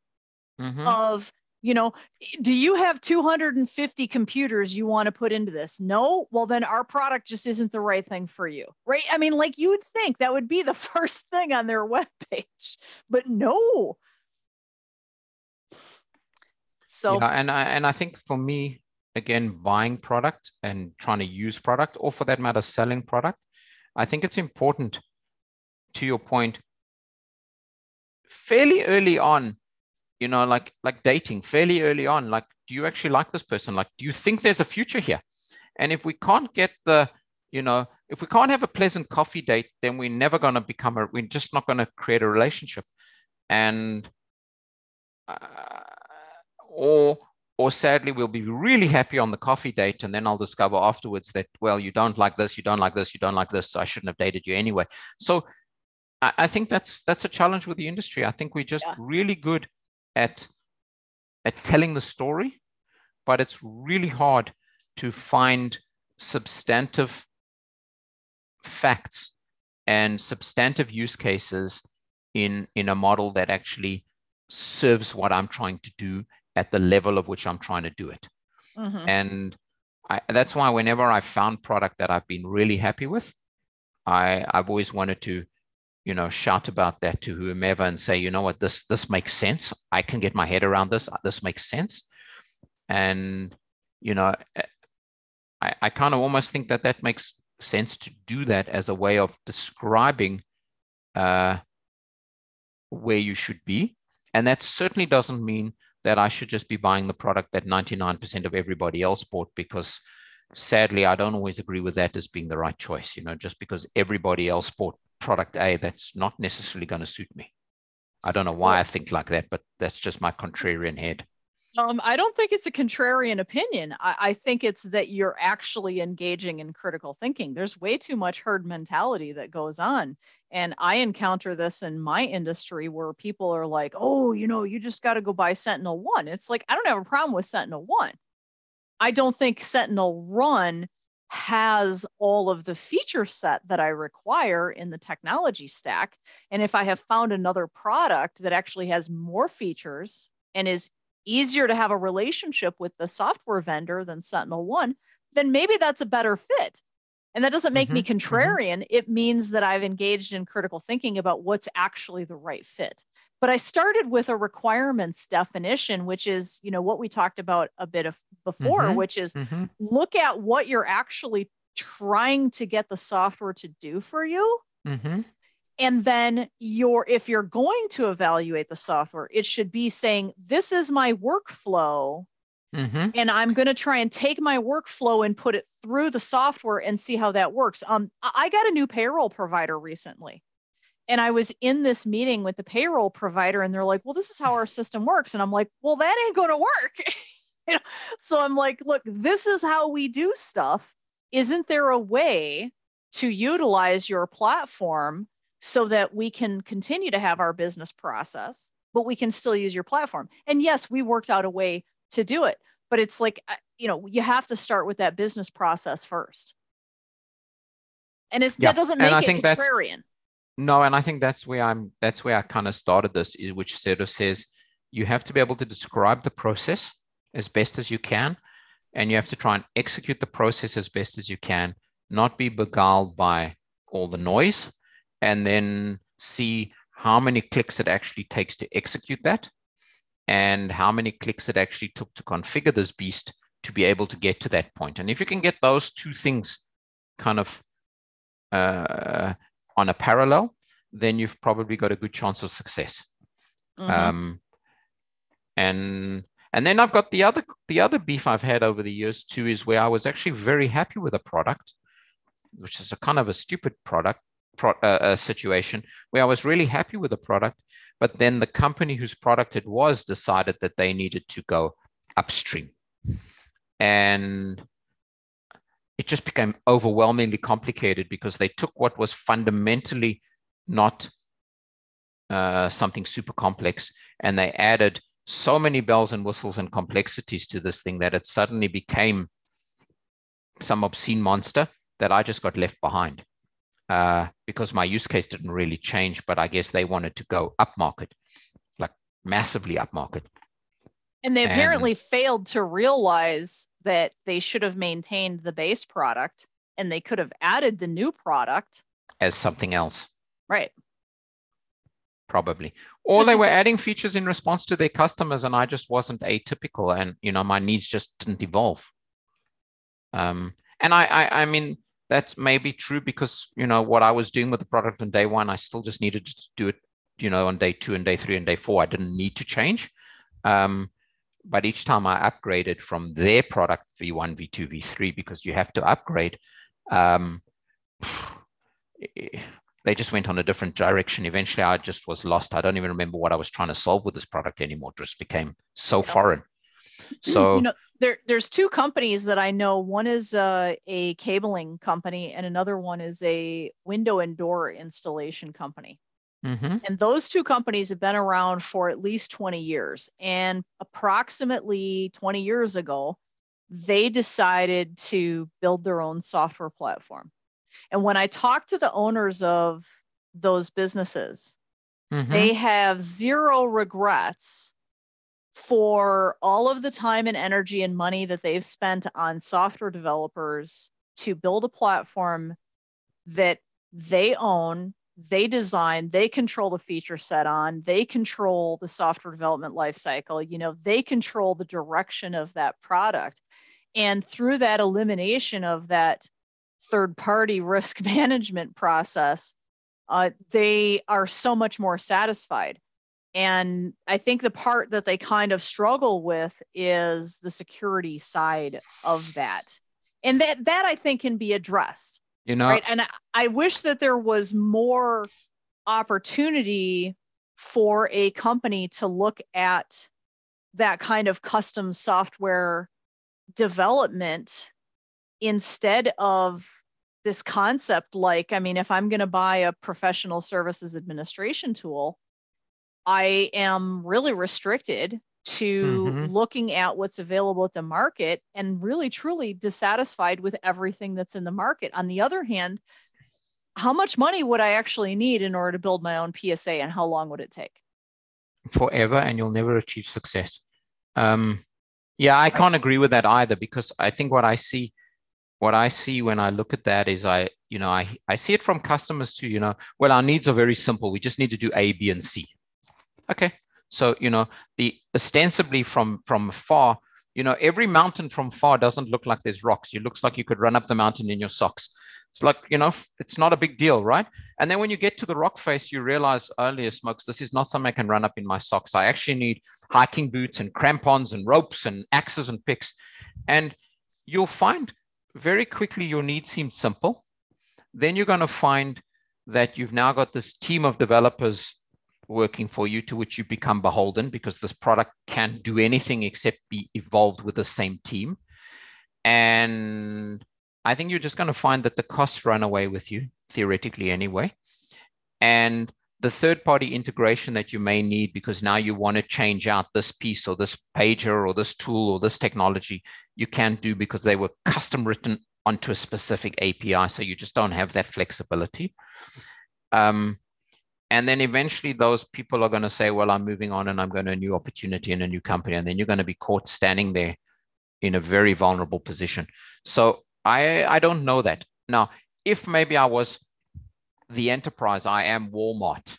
[SPEAKER 1] mm-hmm. of you know do you have 250 computers you want to put into this? No? Well then our product just isn't the right thing for you right? I mean like you would think that would be the first thing on their webpage but no. So
[SPEAKER 2] yeah, and i and i think for me again buying product and trying to use product or for that matter selling product i think it's important to your point fairly early on you know like like dating fairly early on like do you actually like this person? Like do you think there's a future here? And if we can't get the you know if we can't have a pleasant coffee date then we're never going to become a we're just not going to create a relationship. And uh, or or sadly we'll be really happy on the coffee date and then i'll discover afterwards that well you don't like this you don't like this you don't like this so i shouldn't have dated you anyway. So i, I think that's that's a challenge with the industry. I think we're just yeah. really good at at telling the story but it's really hard to find substantive facts and substantive use cases in in a model that actually serves what i'm trying to do at the level of which I'm trying to do it. Mm-hmm. And I, that's why whenever I found product that I've been really happy with, I, I've always wanted to, you know, shout about that to whomever and say, you know what, this this makes sense. I can get my head around this. This makes sense. And you know, I, I kind of almost think that that makes sense to do that as a way of describing uh, where you should be. And that certainly doesn't mean that I should just be buying the product that 99% of everybody else bought because sadly I don't always agree with that as being the right choice. You know, just because everybody else bought product A, that's not necessarily going to suit me. I don't know why I think like that, but that's just my contrarian head.
[SPEAKER 1] Um, I don't think it's a contrarian opinion. I, I, think it's that you're actually engaging in critical thinking. There's way too much herd mentality that goes on. And I encounter this in my industry where people are like, oh, you know, you just got to go buy SentinelOne. It's like, I don't have a problem with SentinelOne. I don't think SentinelOne has all of the feature set that I require in the technology stack. And if I have found another product that actually has more features and is easier to have a relationship with the software vendor than SentinelOne, then maybe that's a better fit. And that doesn't make mm-hmm, me mm-hmm. contrarian. Mm-hmm. It means that I've engaged in critical thinking about what's actually the right fit. But I started with a requirements definition, which is, you know, what we talked about a bit of before, mm-hmm, which is mm-hmm. look at what you're actually trying to get the software to do for you. Mm-hmm. And then you're if you're going to evaluate the software, it should be saying, this is my workflow Mm-hmm. And I'm going to try and take my workflow and put it through the software and see how that works. Um, I got a new payroll provider recently. And I was in this meeting with the payroll provider, and they're like, Well, this is how our system works. And I'm like, Well, that ain't going to work. you know? So I'm like, Look, this is how we do stuff. Isn't there a way to utilize your platform so that we can continue to have our business process, but we can still use your platform? And yes, we worked out a way to do it but it's like uh, you know you have to start with that business process first and it's yeah. that doesn't make and it contrarian
[SPEAKER 2] no and i think that's where i'm that's where i kind of started this is which sort of says you have to be able to describe the process as best as you can and you have to try and execute the process as best as you can not be beguiled by all the noise and then see how many clicks it actually takes to execute that and how many clicks it actually took to configure this beast to be able to get to that point. And if you can get those two things kind of uh, on a parallel, then you've probably got a good chance of success. Mm-hmm. Um, and and then I've got the other the other beef I've had over the years too is where I was actually very happy with a product, which is a kind of a stupid product pro, uh, uh, situation where I was really happy with the product, but then the company whose product it was decided that they needed to go upstream. And it just became overwhelmingly complicated because they took what was fundamentally not uh, something super complex and they added so many bells and whistles and complexities to this thing that it suddenly became some obscene monster that I just got left behind uh, because my use case didn't really change, but I guess they wanted to go upmarket, like massively upmarket.
[SPEAKER 1] And they apparently and, failed to realize that they should have maintained the base product and they could have added the new product
[SPEAKER 2] as something else.
[SPEAKER 1] Right.
[SPEAKER 2] Probably. Or so they were a- adding features in response to their customers and I just wasn't atypical and you know my needs just didn't evolve. Um, and I, I I mean that's maybe true because you know what I was doing with the product on day one, I still just needed to do it, you know, on day two and day three and day four. I didn't need to change. Um, but each time I upgraded from their product V1, V2, V3, because you have to upgrade, um, they just went on a different direction. Eventually, I just was lost. I don't even remember what I was trying to solve with this product anymore. It just became so foreign. So
[SPEAKER 1] you know, there, there's two companies that I know. One is uh, a cabling company, and another one is a window and door installation company. Mm-hmm. And those two companies have been around for at least 20 years. And approximately 20 years ago, they decided to build their own software platform. And when I talk to the owners of those businesses, mm-hmm. they have zero regrets for all of the time and energy and money that they've spent on software developers to build a platform that they own they design they control the feature set on they control the software development lifecycle you know they control the direction of that product. And through that elimination of that third party risk management process uh, they are so much more satisfied. And i think the part that they kind of struggle with is the security side of that. And that that i think can be addressed
[SPEAKER 2] you know? Right
[SPEAKER 1] and I, wish that there was more opportunity for a company to look at that kind of custom software development instead of this concept like i mean if i'm going to buy a professional services administration tool i am really restricted to mm-hmm. looking at what's available at the market and really truly dissatisfied with everything that's in the market. On the other hand, how much money would I actually need in order to build my own PSA and how long would it take?
[SPEAKER 2] Forever, and you'll never achieve success. Um, yeah, I can't agree with that either because I think what I see, what I see when I look at that is I, you know, I, I see it from customers too, you know, well, our needs are very simple. We just need to do A, B, and C. Okay, so, you know, the ostensibly from from far, you know, every mountain from far doesn't look like there's rocks. It looks like you could run up the mountain in your socks. It's like, you know, it's not a big deal, right? And then when you get to the rock face, you realize earlier smokes, this is not something I can run up in my socks. I actually need hiking boots and crampons and ropes and axes and picks. And you'll find very quickly your needs seem simple. Then you're going to find that you've now got this team of developers working for you to which you become beholden because this product can't do anything except be evolved with the same team. And I think you're just going to find that the costs run away with you, theoretically, anyway. And the third party integration that you may need because now you want to change out this piece or this pager or this tool or this technology, you can't do because they were custom written onto a specific API. So you just don't have that flexibility. Um, and then eventually those people are going to say well i'm moving on and i'm going to a new opportunity in a new company and then you're going to be caught standing there in a very vulnerable position. So i i don't know that. Now if maybe i was the enterprise i am walmart.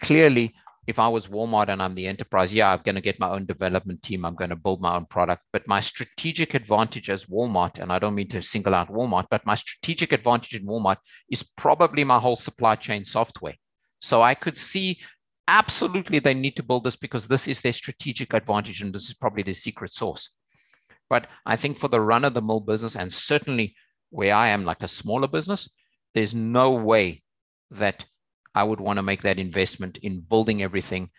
[SPEAKER 2] Clearly if i was walmart and i'm the enterprise yeah i'm going to get my own development team i'm going to build my own product. But my strategic advantage as walmart and i don't mean to single out walmart but my strategic advantage in walmart is probably my whole supply chain software so I could see absolutely they need to build this because this is their strategic advantage and this is probably the secret source. But I think for the run of the mill business, and certainly where I am like a smaller business, there's no way that I would want to make that investment in building everything.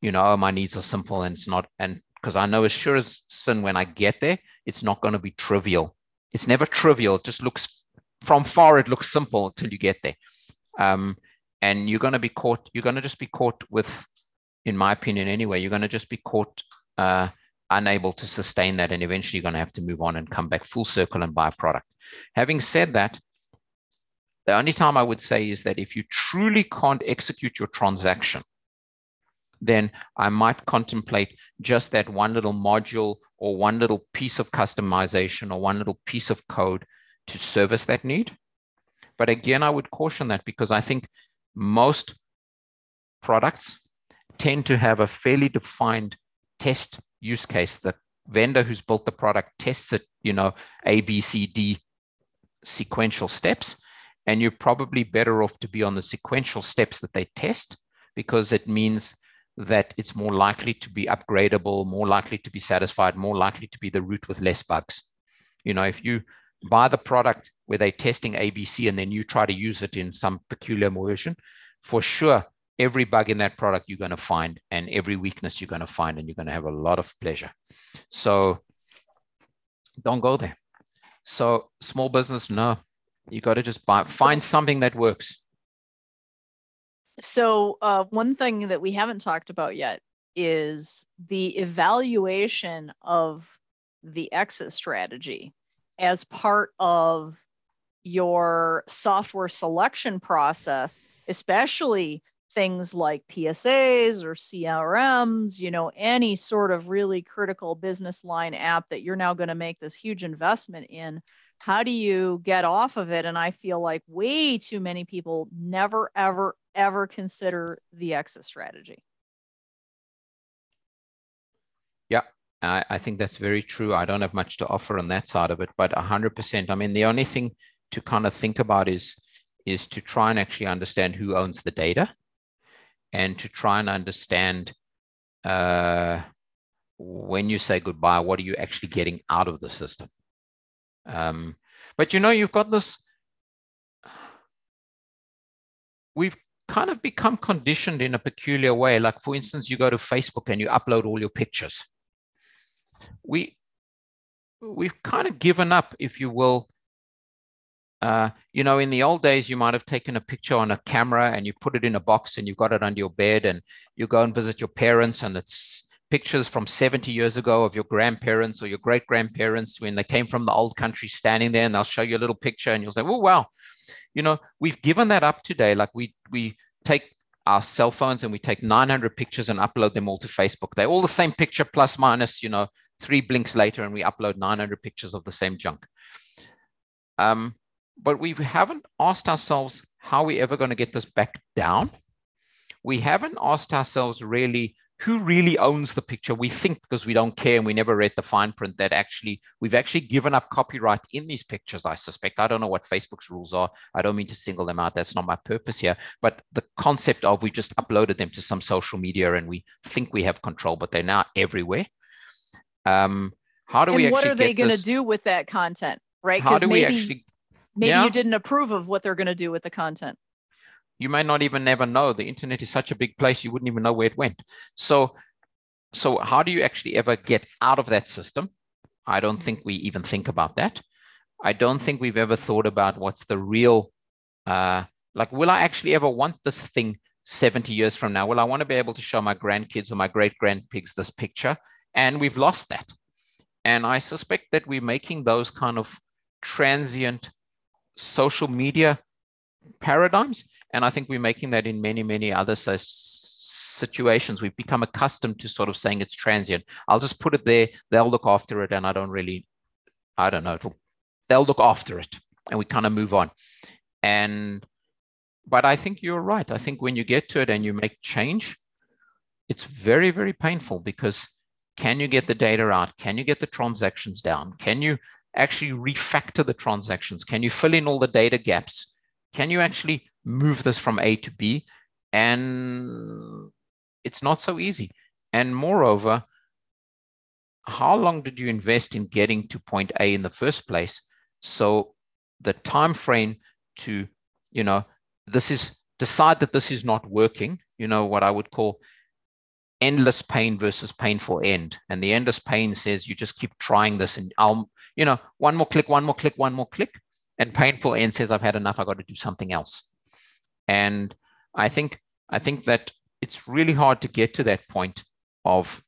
[SPEAKER 2] You know, oh, my needs are simple and it's not, and because I know as sure as sin when I get there, it's not going to be trivial. It's never trivial. It just looks from far, it looks simple until you get there. Um, and you're going to be caught you're going to just be caught with in my opinion anyway you're going to just be caught uh, unable to sustain that and eventually you're going to have to move on and come back full circle and buy a product. Having said that the only time i would say is that if you truly can't execute your transaction then i might contemplate just that one little module or one little piece of customization or one little piece of code to service that need. But again i would caution that because i think most products tend to have a fairly defined test use case. The vendor who's built the product tests it, you know, A, B, C, D sequential steps. And you're probably better off to be on the sequential steps that they test because it means that it's more likely to be upgradable, more likely to be satisfied, more likely to be the route with less bugs. You know, if you buy the product where they're testing ABC and then you try to use it in some peculiar version, for sure, every bug in that product you're going to find and every weakness you're going to find and you're going to have a lot of pleasure. So don't go there. So small business, no, you got to just buy, find something that works.
[SPEAKER 1] So uh, one thing that we haven't talked about yet is the evaluation of the exit strategy as part of your software selection process, especially things like PSAs or CRMs, you know, any sort of really critical business line app that you're now going to make this huge investment in. How do you get off of it? And I feel like way too many people never, ever, ever consider the exit strategy.
[SPEAKER 2] I, I think that's very true. I don't have much to offer on that side of it, but 100%. I mean, the only thing to kind of think about is is to try and actually understand who owns the data and to try and understand uh, when you say goodbye, what are you actually getting out of the system? Um, but you know, you've got this, we've kind of become conditioned in a peculiar way. Like, for instance, you go to Facebook and you upload all your pictures. We, we've kind of given up, if you will, uh, you know, in the old days, you might have taken a picture on a camera and you put it in a box and you've got it under your bed and you go and visit your parents and it's pictures from 70 years ago of your grandparents or your great grandparents when they came from the old country standing there and they'll show you a little picture and you'll say, oh, wow, you know, we've given that up today. Like we, we take our cell phones and we take 900 pictures and upload them all to Facebook. They're all the same picture plus minus, you know, three blinks later and we upload 900 pictures of the same junk. Um, but we haven't asked ourselves how we're ever going to get this back down. We haven't asked ourselves really who really owns the picture. We think because we don't care and we never read the fine print that actually we've actually given up copyright in these pictures. I suspect. I don't know what Facebook's rules are. I don't mean to single them out. That's not my purpose here. But the concept of we just uploaded them to some social media and we think we have control, but they're now everywhere. Um, how do
[SPEAKER 1] and
[SPEAKER 2] we?
[SPEAKER 1] What are they going to do with that content? Right?
[SPEAKER 2] How do
[SPEAKER 1] maybe...
[SPEAKER 2] we actually
[SPEAKER 1] maybe yeah. you didn't approve of what they're going to do with the content
[SPEAKER 2] you may not even never know the internet is such a big place you wouldn't even know where it went so so how do you actually ever get out of that system i don't think we even think about that i don't think we've ever thought about what's the real uh, like will i actually ever want this thing 70 years from now will i want to be able to show my grandkids or my great grandkids this picture and we've lost that and i suspect that we're making those kind of transient social media paradigms. And I think we're making that in many, many other situations. We've become accustomed to sort of saying it's transient. I'll just put it there. They'll look after it. And I don't really, I don't know, they'll look after it. And we kind of move on. And, but I think you're right. I think when you get to it and you make change, it's very, very painful because can you get the data out? Can you get the transactions down? Can you actually refactor the transactions? Can you fill in all the data gaps? Can you actually move this from A to B? And it's not so easy. And moreover, how long did you invest in getting to point A in the first place? So the time frame to, you know, this is decide that this is not working, you know, what I would call endless pain versus painful end. And the endless pain says you just keep trying this and I'll, you know, one more click, one more click, one more click. And painful end says I've had enough, I've got to do something else. And I think I think that it's really hard to get to that point of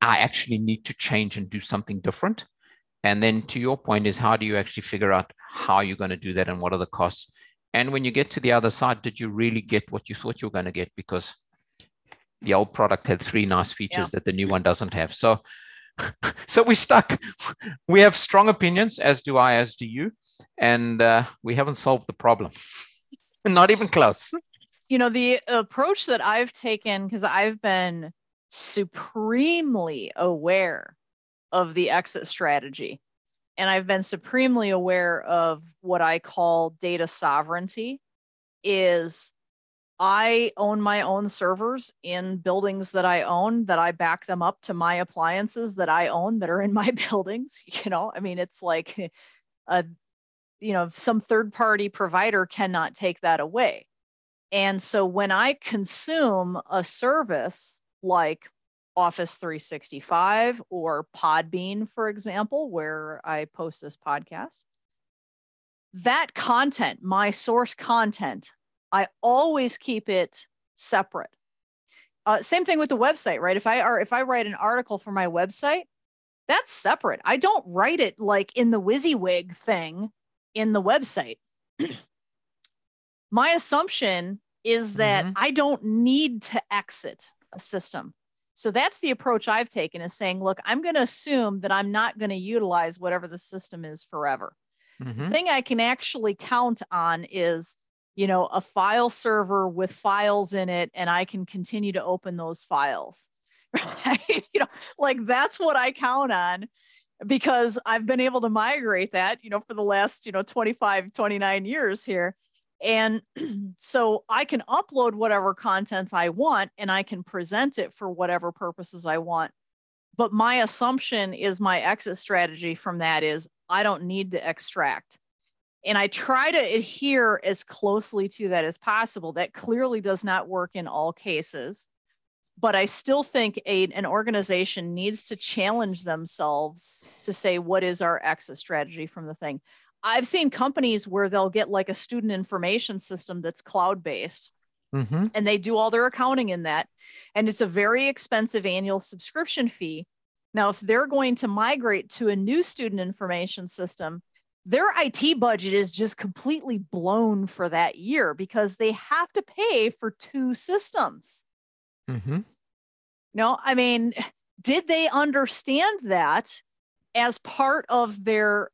[SPEAKER 2] I actually need to change and do something different. And then to your point is how do you actually figure out how you're going to do that and what are the costs? And when you get to the other side, did you really get what you thought you were going to get? Because the old product had three nice features yeah. that the new one doesn't have. So, so we stuck. We have strong opinions, as do I, as do you, and uh, we haven't solved the problem. Not even close.
[SPEAKER 1] You know, the approach that I've taken, because I've been supremely aware of the exit strategy and I've been supremely aware of what I call data sovereignty is I own my own servers in buildings that I own that I back them up to my appliances that I own that are in my buildings. You know, I mean, it's like a, you know, some third party provider cannot take that away. And so when I consume a service like Office 365 or Podbean, for example, where I post this podcast, that content, my source content, I always keep it separate. Uh, same thing with the website, right? If I are if I write an article for my website, that's separate. I don't write it like in the WYSIWYG thing in the website. my assumption is that mm-hmm. I don't need to exit a system. So that's the approach I've taken is saying, look, I'm going to assume that I'm not going to utilize whatever the system is forever. Mm-hmm. The thing I can actually count on is you know, a file server with files in it, and I can continue to open those files. Right? you know, like that's what I count on because I've been able to migrate that, you know, for the last, you know, 25, 29 years here. And so I can upload whatever content I want and I can present it for whatever purposes I want. But my assumption is my exit strategy from that is I don't need to extract. And I try to adhere as closely to that as possible. That clearly does not work in all cases. But I still think a, an organization needs to challenge themselves to say, what is our exit strategy from the thing? I've seen companies where they'll get like a student information system that's cloud based. Mm-hmm. And they do all their accounting in that. And it's a very expensive annual subscription fee. Now, if they're going to migrate to a new student information system, their IT budget is just completely blown for that year because they have to pay for two systems. Mm-hmm. No, I mean, did they understand that as part of their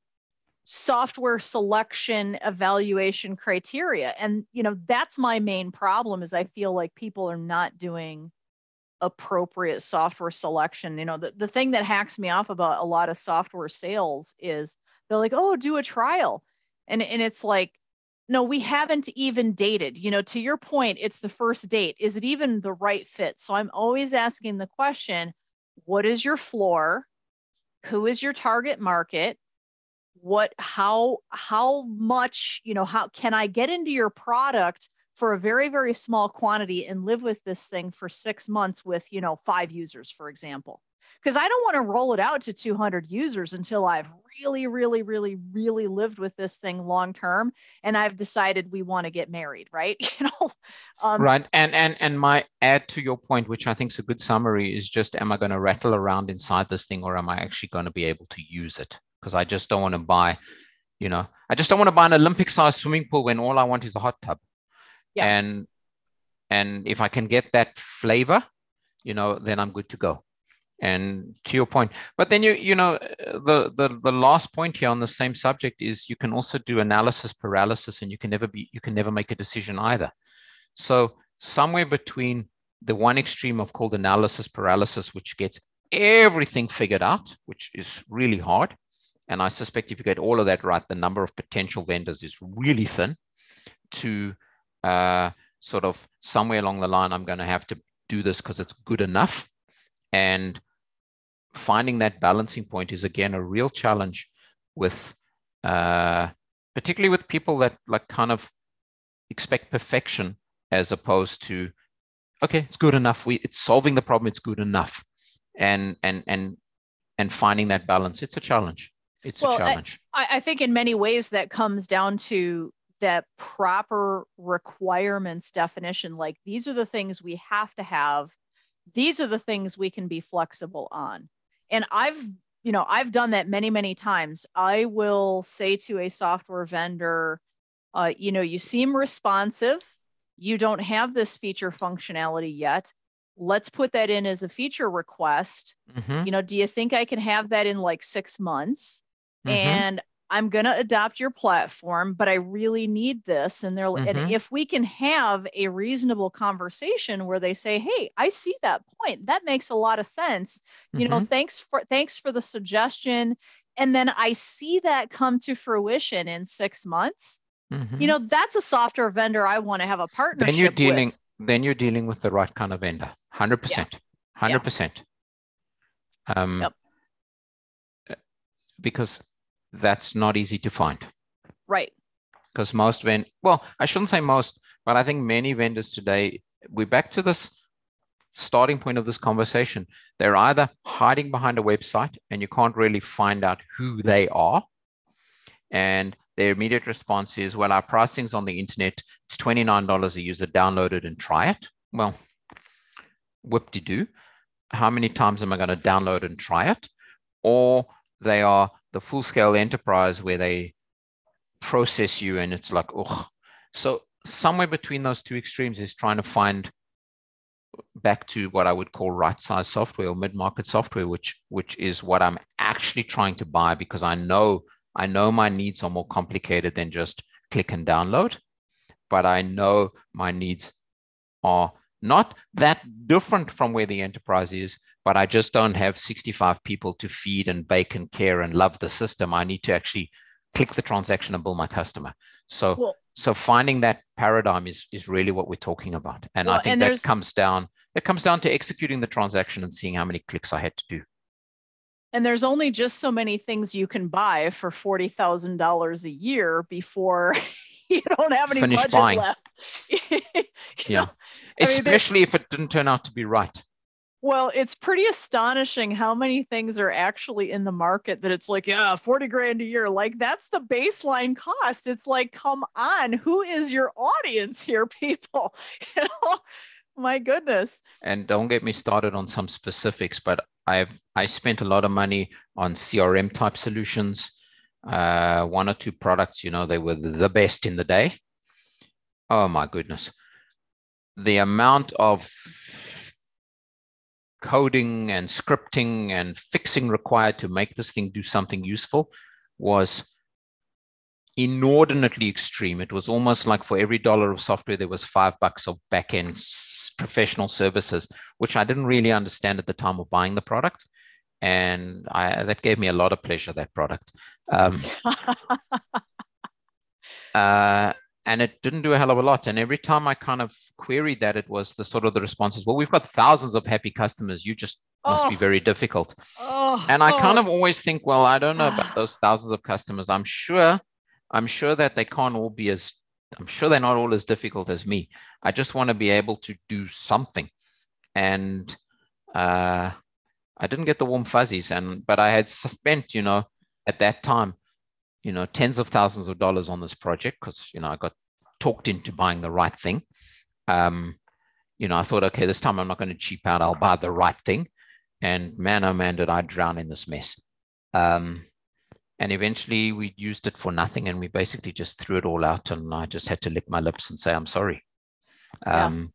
[SPEAKER 1] software selection evaluation criteria? And you know, that's my main problem is I feel like people are not doing appropriate software selection. You know, the, the thing that hacks me off about a lot of software sales is they're like, oh, do a trial. And, and it's like, no, we haven't even dated. You know, to your point, it's the first date. Is it even the right fit? So I'm always asking the question what is your floor? Who is your target market? What, how, how much, you know, how can I get into your product for a very, very small quantity and live with this thing for six months with, you know, five users, for example? because I don't want to roll it out to 200 users until I've really, really, really, really lived with this thing long term, and I've decided we want to get married, right? You know,
[SPEAKER 2] um, right. And and and my add to your point, which I think is a good summary, is just: Am I going to rattle around inside this thing, or am I actually going to be able to use it? Because I just don't want to buy, you know, I just don't want to buy an Olympic-sized swimming pool when all I want is a hot tub. Yeah. And and if I can get that flavor, you know, then I'm good to go and to your point but then you you know the, the the last point here on the same subject is you can also do analysis paralysis and you can never be you can never make a decision either so somewhere between the one extreme of called analysis paralysis which gets everything figured out which is really hard and i suspect if you get all of that right the number of potential vendors is really thin to uh, sort of somewhere along the line i'm going to have to do this because it's good enough. And finding that balancing point is again a real challenge with uh, particularly with people that like kind of expect perfection as opposed to okay it's good enough. We it's solving the problem it's good enough. And and and and finding that balance it's a challenge it's well, a challenge
[SPEAKER 1] I, I think in many ways that comes down to that proper requirements definition like these are the things we have to have these are the things we can be flexible on and I've, you know, I've done that many, many times. I will say to a software vendor, uh, you know, you seem responsive. You don't have this feature functionality yet. Let's put that in as a feature request. Mm-hmm. You know, do you think I can have that in like six months? Mm-hmm. And I'm going to adopt your platform, but I really need this. And they're, mm-hmm. and if we can have a reasonable conversation where they say, Hey, I see that point. That makes a lot of sense. Mm-hmm. You know, mm-hmm. thanks for, thanks for the suggestion. And then I see that come to fruition in six months. mm-hmm. you know that's a software vendor i want to have a partnership
[SPEAKER 2] then you're dealing
[SPEAKER 1] with.
[SPEAKER 2] then you're dealing with the right kind of vendor 100% 100% um yep. because that's not easy to find.
[SPEAKER 1] Right.
[SPEAKER 2] Because most vend well i shouldn't say most but i think many vendors today we're back to this starting point of this conversation. They're either hiding behind a website and you can't really find out who they are and their immediate response is well our pricing's on the internet. It's $29 a user. Download it and try it. Well whoop-de-doo. How many times am i going to download and try it? Or they are the full scale enterprise where they process you and it's like oh so somewhere between those two extremes is trying to find back to what i would call right size software or mid market software which which is what i'm actually trying to buy because i know i know my needs are more complicated than just click and download but i know my needs are not that different from where the enterprise is but I just don't have 65 people to feed and bake and care and love the system. I need to actually click the transaction and bill my customer. So well, so finding that paradigm is is really what we're talking about. And well, I think and that comes down it comes down to executing the transaction and seeing how many clicks I had to do.
[SPEAKER 1] And there's only just so many things you can buy for forty thousand dollars a year before you don't have any Finish budget buying. left.
[SPEAKER 2] yeah, know? especially mean, if it didn't turn out to be right.
[SPEAKER 1] Well, it's pretty astonishing how many things are actually in the market that it's like, yeah, 40 grand a year. Like that's the baseline cost. It's like, come on, who is your audience here, people? You know, my goodness.
[SPEAKER 2] And don't get me started on some specifics, but I've I spent a lot of money on CRM type solutions. Uh, one or two products, you know, they were the best in the day. Oh my goodness. The amount of coding and scripting and fixing required to make this thing do something useful was inordinately extreme. It was almost like for every dollar of software, there was five bucks of back-end professional services, which I didn't really understand at the time of buying the product. And I, that gave me a lot of pleasure, that product. Um, uh, and it didn't do a hell of a lot. And every time I kind of queried that, it was the sort of the responses, well, we've got thousands of happy customers. You just must oh. be very difficult. Oh. And I kind oh. of always think, well, I don't know about those thousands of customers. I'm sure, I'm sure that they can't all be as, I'm sure they're not all as difficult as me. I just want to be able to do something. And uh, I didn't get the warm fuzzies. And, but I had spent, you know, at that time, you know, tens of thousands of dollars on this project because, you know, I got talked into buying the right thing. Um, you know, I thought, okay, this time I'm not going to cheap out. I'll buy the right thing. And man, oh man, did I drown in this mess. Um, and eventually we used it for nothing and we basically just threw it all out and I just had to lick my lips and say, I'm sorry. Um, yeah.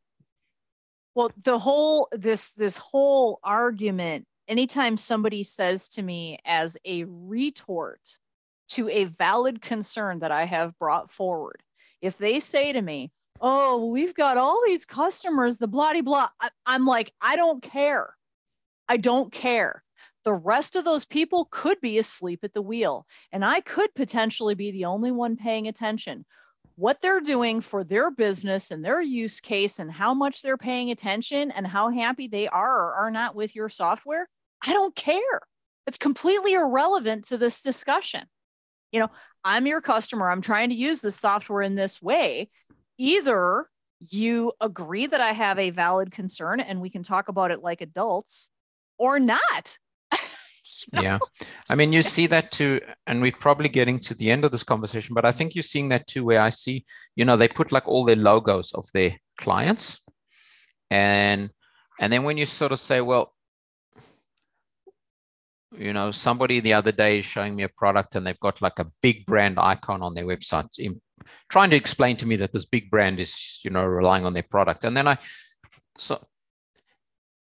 [SPEAKER 1] Well, the whole, this, this whole argument, anytime somebody says to me as a retort to a valid concern that I have brought forward. If they say to me, Oh, we've got all these customers, the blah, blah, I, I'm like, I don't care. I don't care. The rest of those people could be asleep at the wheel, and I could potentially be the only one paying attention. What they're doing for their business and their use case, and how much they're paying attention, and how happy they are or are not with your software, I don't care. It's completely irrelevant to this discussion you know, I'm your customer. I'm trying to use this software in this way. Either you agree that I have a valid concern and we can talk about it like adults or not.
[SPEAKER 2] you know? Yeah. I mean, you see that too, and we're probably getting to the end of this conversation, but I think you're seeing that too, where I see, you know, they put like all their logos of their clients. And and then when you sort of say, well, you know somebody the other day is showing me a product and they've got like a big brand icon on their website in, trying to explain to me that this big brand is you know relying on their product. And then i so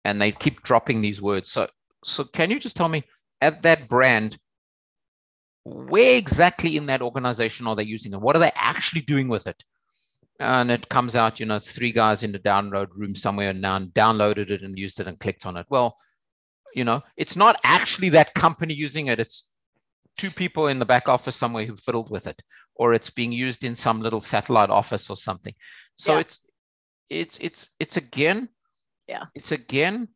[SPEAKER 2] and they keep dropping these words. So so can you just tell me at that brand where exactly in that organization are they using it? What are they actually doing with it? And it comes out you know it's three guys in the download room somewhere and now downloaded it and used it and clicked on it. Well you know it's not actually that company using it it's two people in the back office somewhere who fiddled with it, or it's being used in some little satellite office or something. So yeah. it's it's it's it's again,
[SPEAKER 1] yeah,
[SPEAKER 2] it's again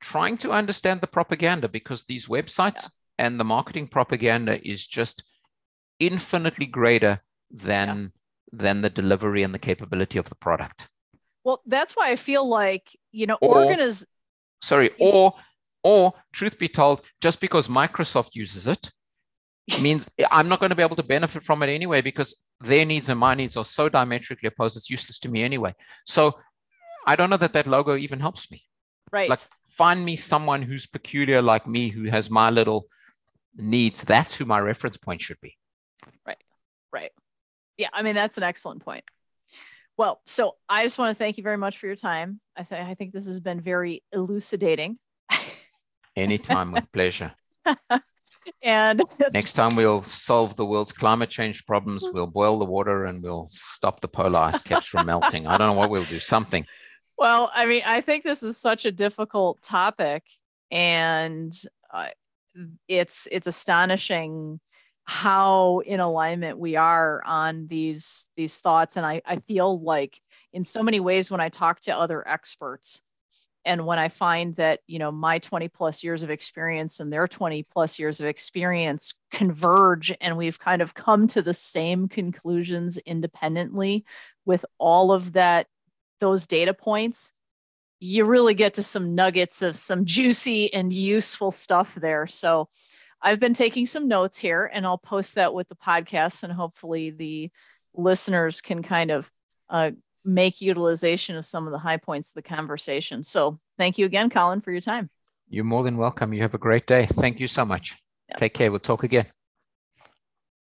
[SPEAKER 2] trying to understand the propaganda because these websites yeah. and the marketing propaganda is just infinitely greater than yeah. than the delivery and the capability of the product.
[SPEAKER 1] Well, that's why I feel like you know, or, organiz-
[SPEAKER 2] Sorry, or or truth be told, just because Microsoft uses it means I'm not going to be able to benefit from it anyway because their needs and my needs are so diametrically opposed. It's useless to me anyway. So I don't know that that logo even helps me.
[SPEAKER 1] Right.
[SPEAKER 2] Like find me someone who's peculiar like me, who has my little needs. That's who my reference point should be.
[SPEAKER 1] Right. Right. Yeah. I mean, that's an excellent point. Well, so I just want to thank you very much for your time. I, th- I think this has been very elucidating.
[SPEAKER 2] Anytime with pleasure.
[SPEAKER 1] and
[SPEAKER 2] next time we'll solve the world's climate change problems. We'll boil the water and we'll stop the polar ice caps from melting. I don't know what we'll do, something.
[SPEAKER 1] Well, I mean, I think this is such a difficult topic, and uh, it's it's astonishing how in alignment we are on these these thoughts. And I, I feel like in so many ways when I talk to other experts, and when i find that you know my 20 plus years of experience and their 20 plus years of experience converge and we've kind of come to the same conclusions independently with all of that those data points you really get to some nuggets of some juicy and useful stuff there. So i've been taking some notes here and i'll post that with the podcast and hopefully the listeners can kind of uh, make utilization of some of the high points of the conversation. So thank you again, Colin, for your time.
[SPEAKER 2] You're more than welcome. You have a great day. Thank you so much. Yep. Take care. We'll talk again.